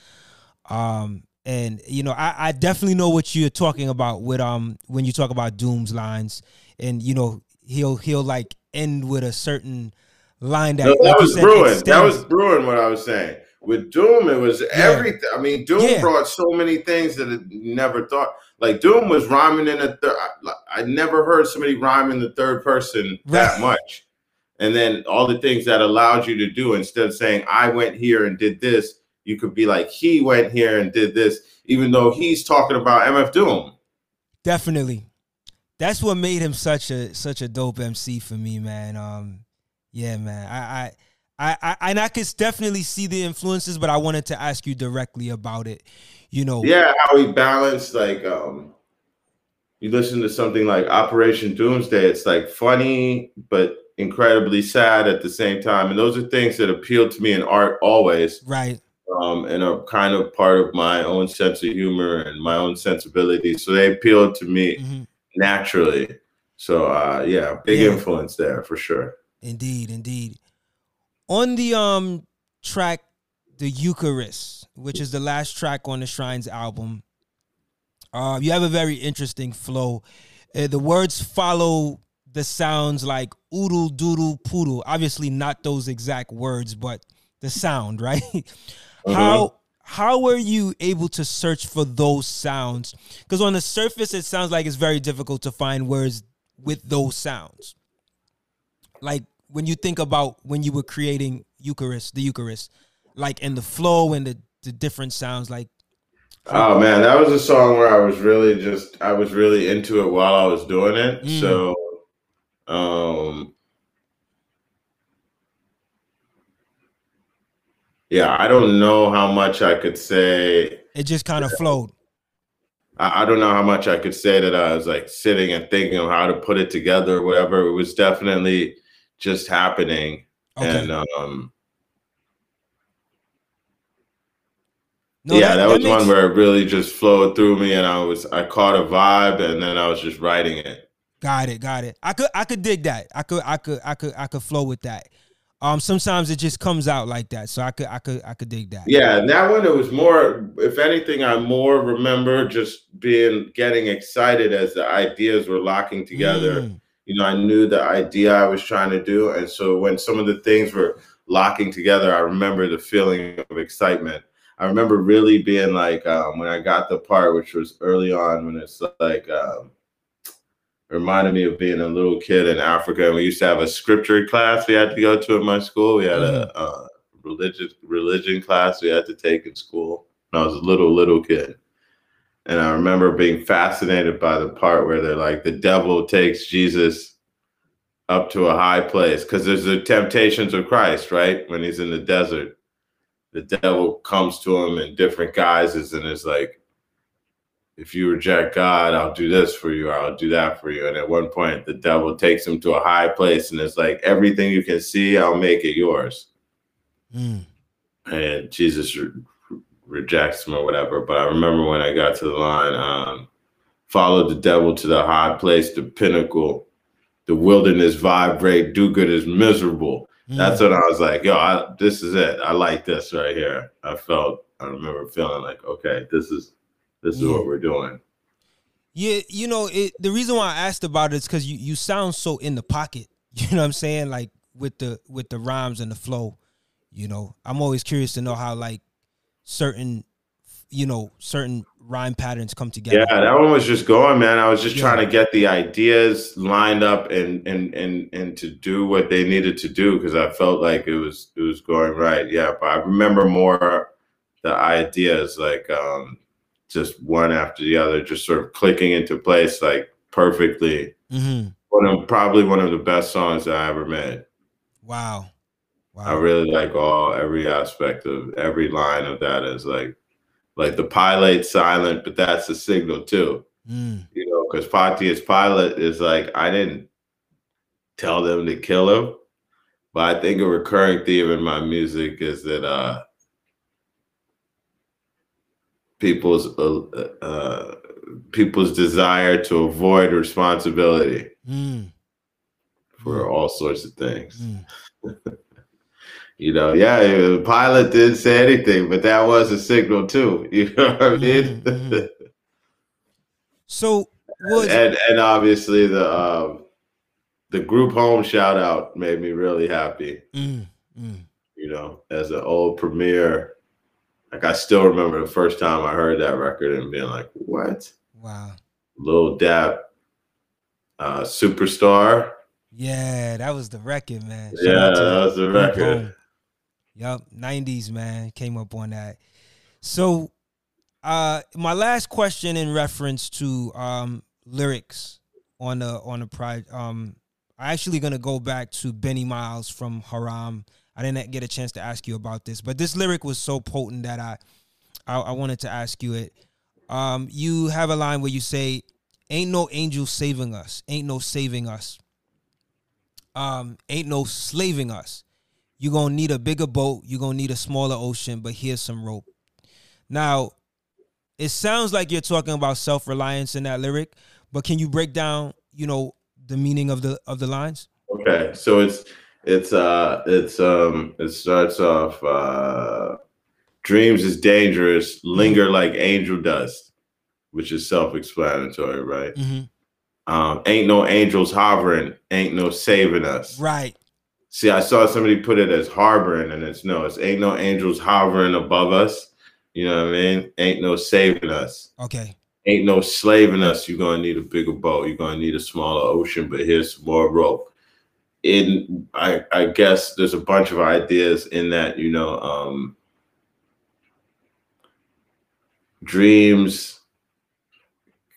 Um and you know, I, I definitely know what you're talking about with um when you talk about Doom's lines and you know he'll he'll like end with a certain line that, no, that like was said, Brewin. That was Brewin. What I was saying with Doom, it was yeah. everything. I mean, Doom yeah. brought so many things that it never thought. Like Doom was rhyming in a third. I, I never heard somebody rhyme in the third person that much. And then all the things that allowed you to do instead of saying I went here and did this, you could be like he went here and did this, even though he's talking about MF Doom. Definitely that's what made him such a such a dope MC for me, man. Um, yeah, man. I, I I, I and I could definitely see the influences, but I wanted to ask you directly about it. You know, yeah, how he balanced like um you listen to something like Operation Doomsday, it's like funny but incredibly sad at the same time. And those are things that appeal to me in art always. Right. Um, and are kind of part of my own sense of humor and my own sensibility. So they appeal to me mm-hmm. Naturally. So uh yeah, big yeah. influence there for sure. Indeed, indeed. On the um track The Eucharist, which is the last track on the Shrines album, uh, you have a very interesting flow. Uh, the words follow the sounds like oodle doodle poodle. Obviously, not those exact words, but the sound, right? Uh-huh. How how were you able to search for those sounds? Because on the surface, it sounds like it's very difficult to find words with those sounds. Like when you think about when you were creating Eucharist, the Eucharist, like in the flow and the, the different sounds, like Oh man, that was a song where I was really just I was really into it while I was doing it. Mm. So um yeah, I don't know how much I could say. It just kind of flowed. I, I, don't know how much I could say that I was like sitting and thinking of how to put it together or whatever. It was definitely just happening. Okay. And um No, yeah, that, that was one where it really just flowed through me, and I was I caught a vibe, and then I was just writing it. Got it, got it. I could I could dig that. I could I could I could I could flow with that. Um, sometimes it just comes out like that, so I could I could I could dig that. Yeah, and that one it was more. If anything, I more remember just being getting excited as the ideas were locking together. Mm. You know, I knew the idea I was trying to do, and so when some of the things were locking together, I remember the feeling of excitement I remember really being like um, when I got the part, which was early on, when it's like um, reminded me of being a little kid in Africa. And we used to have a scripture class we had to go to in my school. We had a, mm-hmm. a religious religion class we had to take in school when I was a little little kid. And I remember being fascinated by the part where they're like, the devil takes Jesus up to a high place because there's the temptations of Christ, right? When he's in the desert the devil comes to him in different guises and is like, if you reject God, I'll do this for you, I'll do that for you. And at one point, the devil takes him to a high place and it's like, everything you can see, I'll make it yours. Mm. And Jesus re- rejects him or whatever. But I remember when I got to the line, um, follow the devil to the high place, the pinnacle, the wilderness vibrate, do good is miserable. That's when I was like, yo, I, this is it. I like this right here. I felt, I remember feeling like, okay, this is, this is yeah. what we're doing. Yeah, you know, it, the reason why I asked about it is because you, you sound so in the pocket. You know what I'm saying? Like with the with the rhymes and the flow. You know, I'm always curious to know how like certain, you know, certain rhyme patterns come together. Yeah, that one was just going, man. I was just yeah. trying to get the ideas lined up and and and and to do what they needed to do because I felt like it was it was going right. Yeah, but I remember more the ideas like um just one after the other, just sort of clicking into place like perfectly. Mm-hmm. One of probably one of the best songs that I ever made. Wow. Wow. I really like all every aspect of every line of that is like like the Pilate silent, but that's a signal too. Mm. You know, because Pontius Pilate is like, I didn't tell them to kill him. But I think a recurring theme in my music is that uh people's uh, uh people's desire to avoid responsibility mm. for mm. all sorts of things. Mm. you know, yeah, the Pilate didn't say anything, but that was a signal too. You know what I mean? Mm-hmm. so was and and obviously the um, the Group Home shout out made me really happy. Mm-hmm. You know, as an old Premier, like I still remember the first time I heard that record and being like, "What? Wow!" Lil Dap, uh, superstar. Yeah, that was the record, man. Shout yeah, that was the record. Yup, 90s, man. Came up on that. So uh my last question in reference to um lyrics on the on the pride um I'm actually gonna go back to Benni Miles from Haram. I didn't get a chance to ask you about this, but this lyric was so potent that I I, I wanted to ask you it. Um, you have a line where you say, "Ain't no angel saving us, ain't no saving us, um, ain't no slaving us. You're gonna need a bigger boat, you're gonna need a smaller ocean, but here's some rope." Now, it sounds like you're talking about self reliance in that lyric, but can you break down, you know, the meaning of the of the lines? Okay, so it's it's uh it's um it starts off uh dreams is dangerous, linger like angel dust, which is self-explanatory, right? Mm-hmm. Um, ain't no angels hovering, ain't no saving us. Right. See, I saw somebody put it as harboring, and it's no, it's ain't no angels hovering above us. You know what I mean? Ain't no saving us. Okay. Ain't no slaving us. You're gonna need a bigger boat. You're gonna need a smaller ocean, but here's some more rope. In I, I guess there's a bunch of ideas in that, you know, um, dreams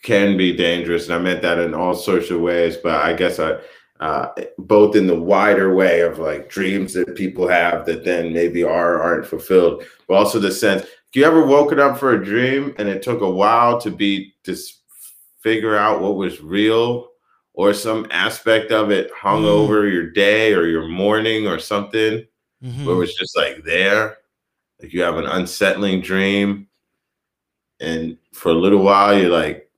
can be dangerous, and I meant that in all sorts of ways. But I guess I, uh, both in the wider way of like dreams that people have that then maybe are aren't fulfilled, but also the sense. If you ever woken up for a dream and it took a while to be to figure out what was real, or some aspect of it hung mm. over your day or your morning or something, mm-hmm. where it was just like there, like you have an unsettling dream and for a little while you're like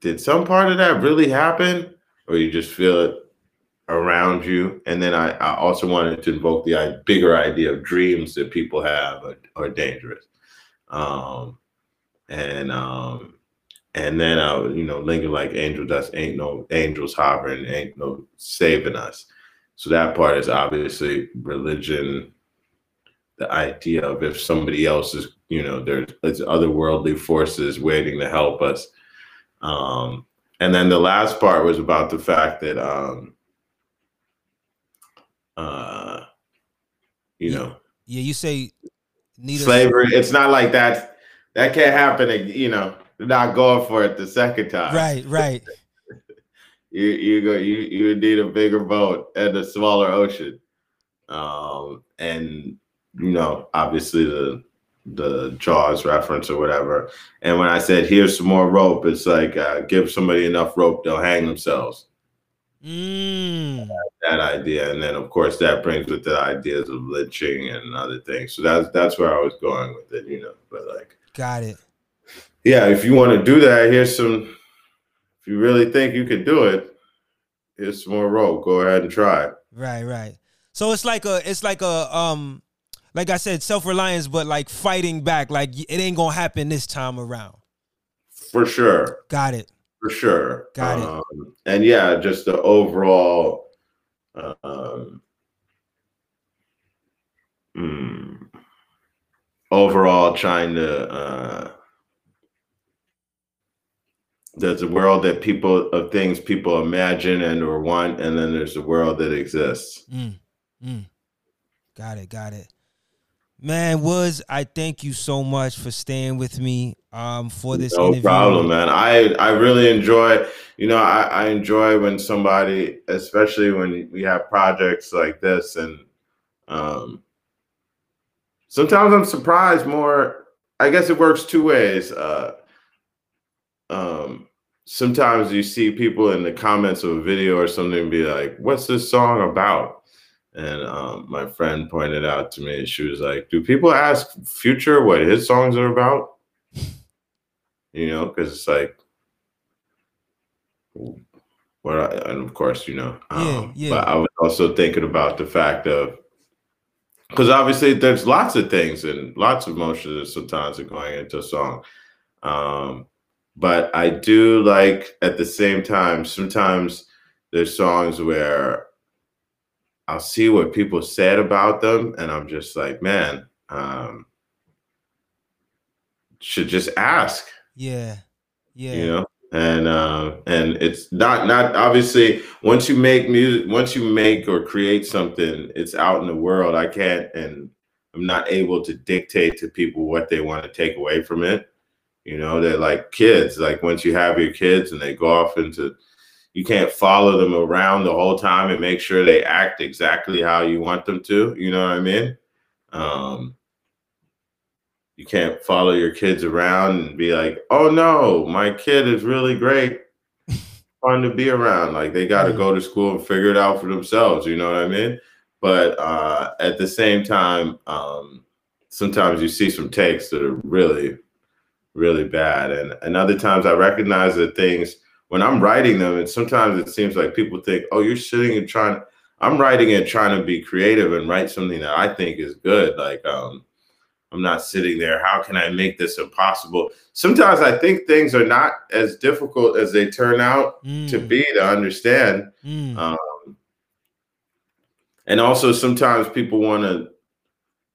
did some part of that really happen or you just feel it around you and then i, I also wanted to invoke the bigger idea of dreams that people have are, are dangerous um, and um, and then i you know linger like angel dust ain't no angels hovering ain't no saving us so that part is obviously religion the idea of if somebody else is, you know, there's, there's otherworldly forces waiting to help us. Um, and then the last part was about the fact that, um, uh, you know, yeah, you say slavery. It's not like that. That can't happen. You know, not going for it the second time. Right, right. you you go. You you need a bigger boat and a smaller ocean. Um, and you know, obviously the the Jaws reference or whatever. And when I said here's some more rope, it's like uh, give somebody enough rope, they'll hang themselves. Mm. That idea, and then of course that brings with the ideas of lynching and other things. So that's that's where I was going with it, you know. But like, got it. Yeah, if you want to do that, here's some. If you really think you could do it, here's some more rope. Go ahead and try. it. Right, right. So it's like a, it's like a, um, like I said, self reliance, but like fighting back. Like it ain't gonna happen this time around. For sure. Got it. For sure. Got um, it. And yeah, just the overall. Um, mm, overall, trying to. Uh, there's a world that people of things people imagine and or want, and then there's a world that exists. Mm, mm. Got it. Got it. Man, Woods, I thank you so much for staying with me um, for this no interview. problem, man. I I really enjoy, you know, I, I enjoy when somebody, especially when we have projects like this, and um, sometimes I'm surprised more. I guess it works two ways. Uh, um, sometimes you see people in the comments of a video or something be like, "What's this song about?" And um, my friend pointed out to me, she was like, "Do people ask Future what his songs are about?" You know, because it's like, what? I, and of course, you know, um, yeah, yeah. But I was also thinking about the fact of because obviously there's lots of things and lots of emotions that sometimes are going into a song. Um, but I do like at the same time, sometimes there's songs where I'll see what people said about them, and I'm just like, man, um, should just ask. Yeah, yeah. You know, and uh, and it's not not obviously once you make music, once you make or create something, it's out in the world. I can't, and I'm not able to dictate to people what they want to take away from it. You know, they're like kids. Like once you have your kids and they go off into you can't follow them around the whole time and make sure they act exactly how you want them to. You know what I mean? Um, you can't follow your kids around and be like, "Oh no, my kid is really great, fun to be around." Like they got to go to school and figure it out for themselves. You know what I mean? But uh, at the same time, um, sometimes you see some takes that are really, really bad, and and other times I recognize that things when I'm writing them, and sometimes it seems like people think, "Oh, you're sitting and trying." I'm writing it trying to be creative and write something that I think is good. Like, um, I'm not sitting there. How can I make this impossible? Sometimes I think things are not as difficult as they turn out mm. to be to understand. Mm. Um, and also, sometimes people want to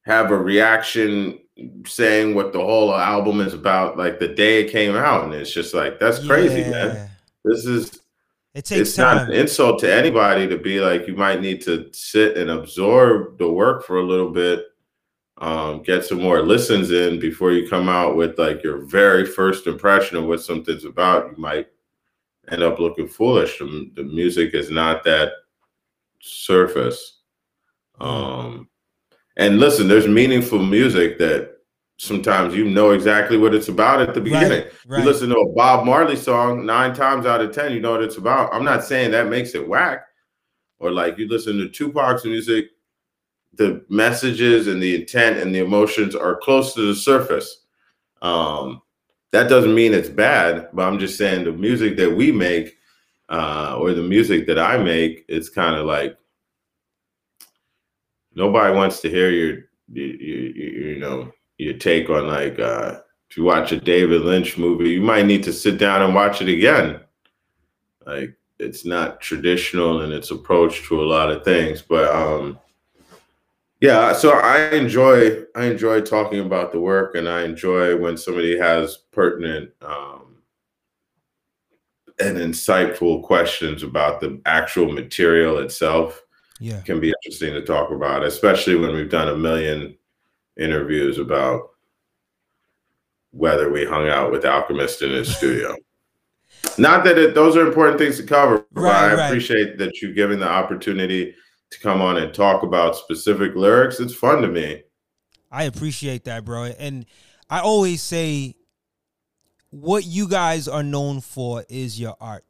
have a reaction saying what the whole album is about, like the day it came out, and it's just like that's crazy, yeah. man. This is it takes it's time. not an insult to anybody to be like you might need to sit and absorb the work for a little bit um, get some more listens in before you come out with like your very first impression of what something's about you might end up looking foolish the, the music is not that surface um, and listen there's meaningful music that sometimes you know exactly what it's about at the beginning. Right, right. You listen to a Bob Marley song nine times out of ten, you know what it's about. I'm not saying that makes it whack, or like you listen to Tupac's music, the messages and the intent and the emotions are close to the surface. Um, that doesn't mean it's bad, but I'm just saying the music that we make, uh, or the music that I make, it's kind of like nobody wants to hear your, you, you, you know, your take on like uh, if you watch a David Lynch movie, you might need to sit down and watch it again. Like it's not traditional in its approach to a lot of things, but um, yeah. So I enjoy I enjoy talking about the work, and I enjoy when somebody has pertinent um, and insightful questions about the actual material itself. Yeah, can be interesting to talk about, especially when we've done a million interviews about whether we hung out with Alchemist in his studio. Not that it, those are important things to cover, but I right. appreciate that you giving the opportunity to come on and talk about specific lyrics. It's fun to me. I appreciate that, bro. And I always say what you guys are known for is your art.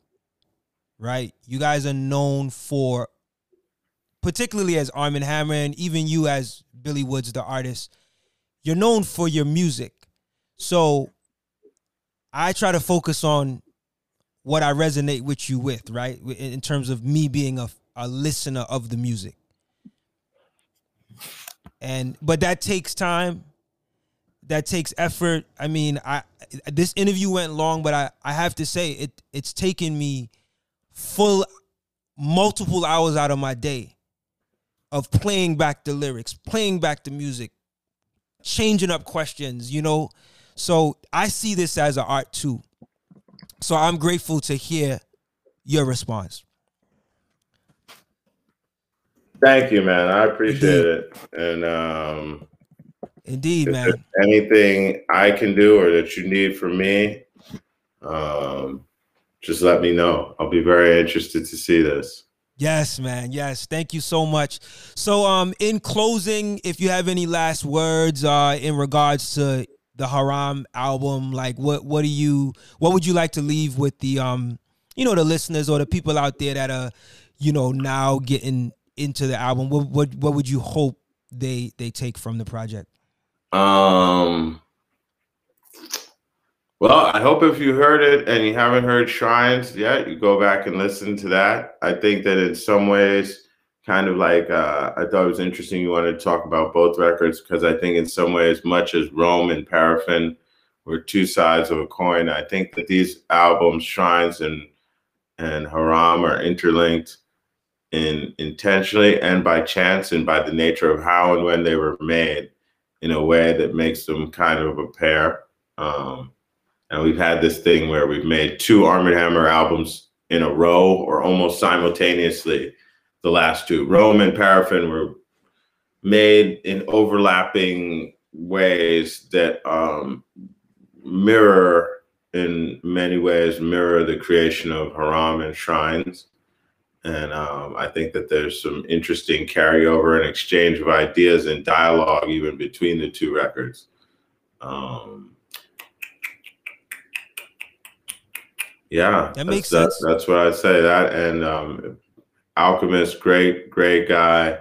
Right? You guys are known for particularly as Armand Hammer and even you as Billy Woods, the artist, you're known for your music. So I try to focus on what I resonate with you with, right? In terms of me being a, a listener of the music. And but that takes time. That takes effort. I mean, I this interview went long, but I, I have to say it it's taken me full multiple hours out of my day of playing back the lyrics, playing back the music, changing up questions, you know. So I see this as an art too. So I'm grateful to hear your response. Thank you, man. I appreciate Indeed. it. And um Indeed, man. Anything I can do or that you need from me, um, just let me know. I'll be very interested to see this. Yes, man. Yes. Thank you so much. So um in closing, if you have any last words uh in regards to the Haram album, like what what do you what would you like to leave with the um you know the listeners or the people out there that are you know now getting into the album? What what what would you hope they they take from the project? Um well, I hope if you heard it and you haven't heard Shrines yet, you go back and listen to that. I think that in some ways, kind of like uh, I thought it was interesting you wanted to talk about both records because I think in some ways, much as Rome and Paraffin were two sides of a coin, I think that these albums, Shrines and and Haram, are interlinked in intentionally and by chance and by the nature of how and when they were made in a way that makes them kind of a pair. Um, and we've had this thing where we've made two Armand Hammer albums in a row or almost simultaneously. The last two, Rome and Paraffin, were made in overlapping ways that um, mirror in many ways mirror the creation of Haram and Shrines. And um, I think that there's some interesting carryover and exchange of ideas and dialogue even between the two records. Um, yeah, that makes that's, sense. That's, that's, what I say. That and um, Alchemist, great, great guy.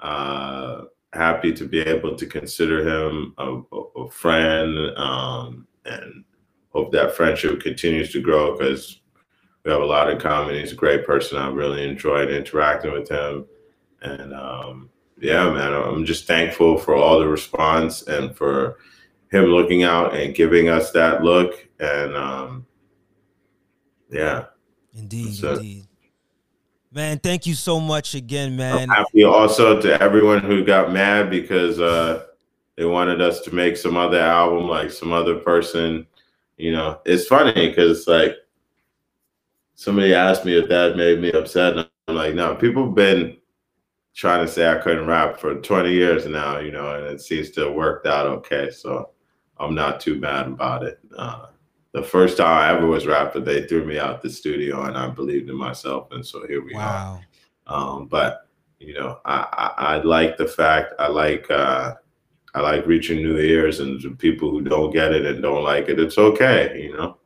Uh, happy to be able to consider him a, a friend um, and hope that friendship continues to grow because we have a lot in common. He's a great person. I really enjoyed interacting with him. And um, yeah, man, I'm just thankful for all the response and for him looking out and giving us that look. And um, yeah. Indeed, indeed. Man, thank you so much again, man. I'm happy also to everyone who got mad because uh, they wanted us to make some other album, like some other person. You know, it's funny because it's like somebody asked me if that made me upset. And I'm like, no, people have been trying to say I couldn't rap for 20 years now, you know, and it seems to have worked out okay. So I'm not too mad about it. Uh, the first time I ever was rapping, they threw me out the studio, and I believed in myself, and so here we wow. are. Um, but you know, I, I, I like the fact I like uh, I like reaching new ears and people who don't get it and don't like it. It's okay, you know.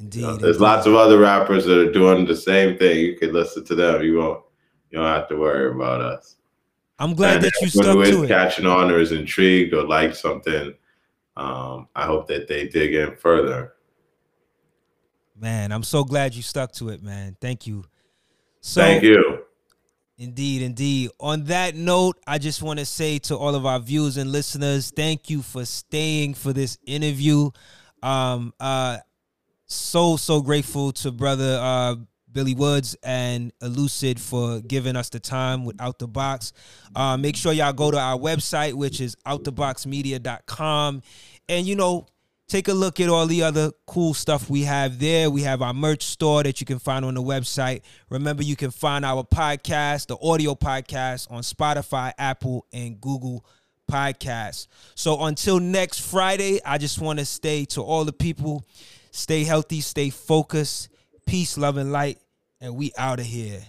Indeed. You know, there's indeed. lots of other rappers that are doing the same thing. You can listen to them. You won't. You don't have to worry about us. I'm glad and that you stuck to it. Catching on or is intrigued or like something um, I hope that they dig in further. Man, I'm so glad you stuck to it, man. Thank you. So, Thank you. Indeed, indeed. On that note, I just want to say to all of our viewers and listeners, thank you for staying for this interview. Um, uh, so so grateful to brother uh Billy Woods and Elucid for giving us the time with Out the Box. Uh, make sure y'all go to our website, which is outtheboxmedia.com. And, you know, take a look at all the other cool stuff we have there. We have our merch store that you can find on the website. Remember, you can find our podcast, the audio podcast, on Spotify, Apple, and Google Podcasts. So until next Friday, I just want to stay to all the people stay healthy, stay focused, peace, love, and light and we out of here.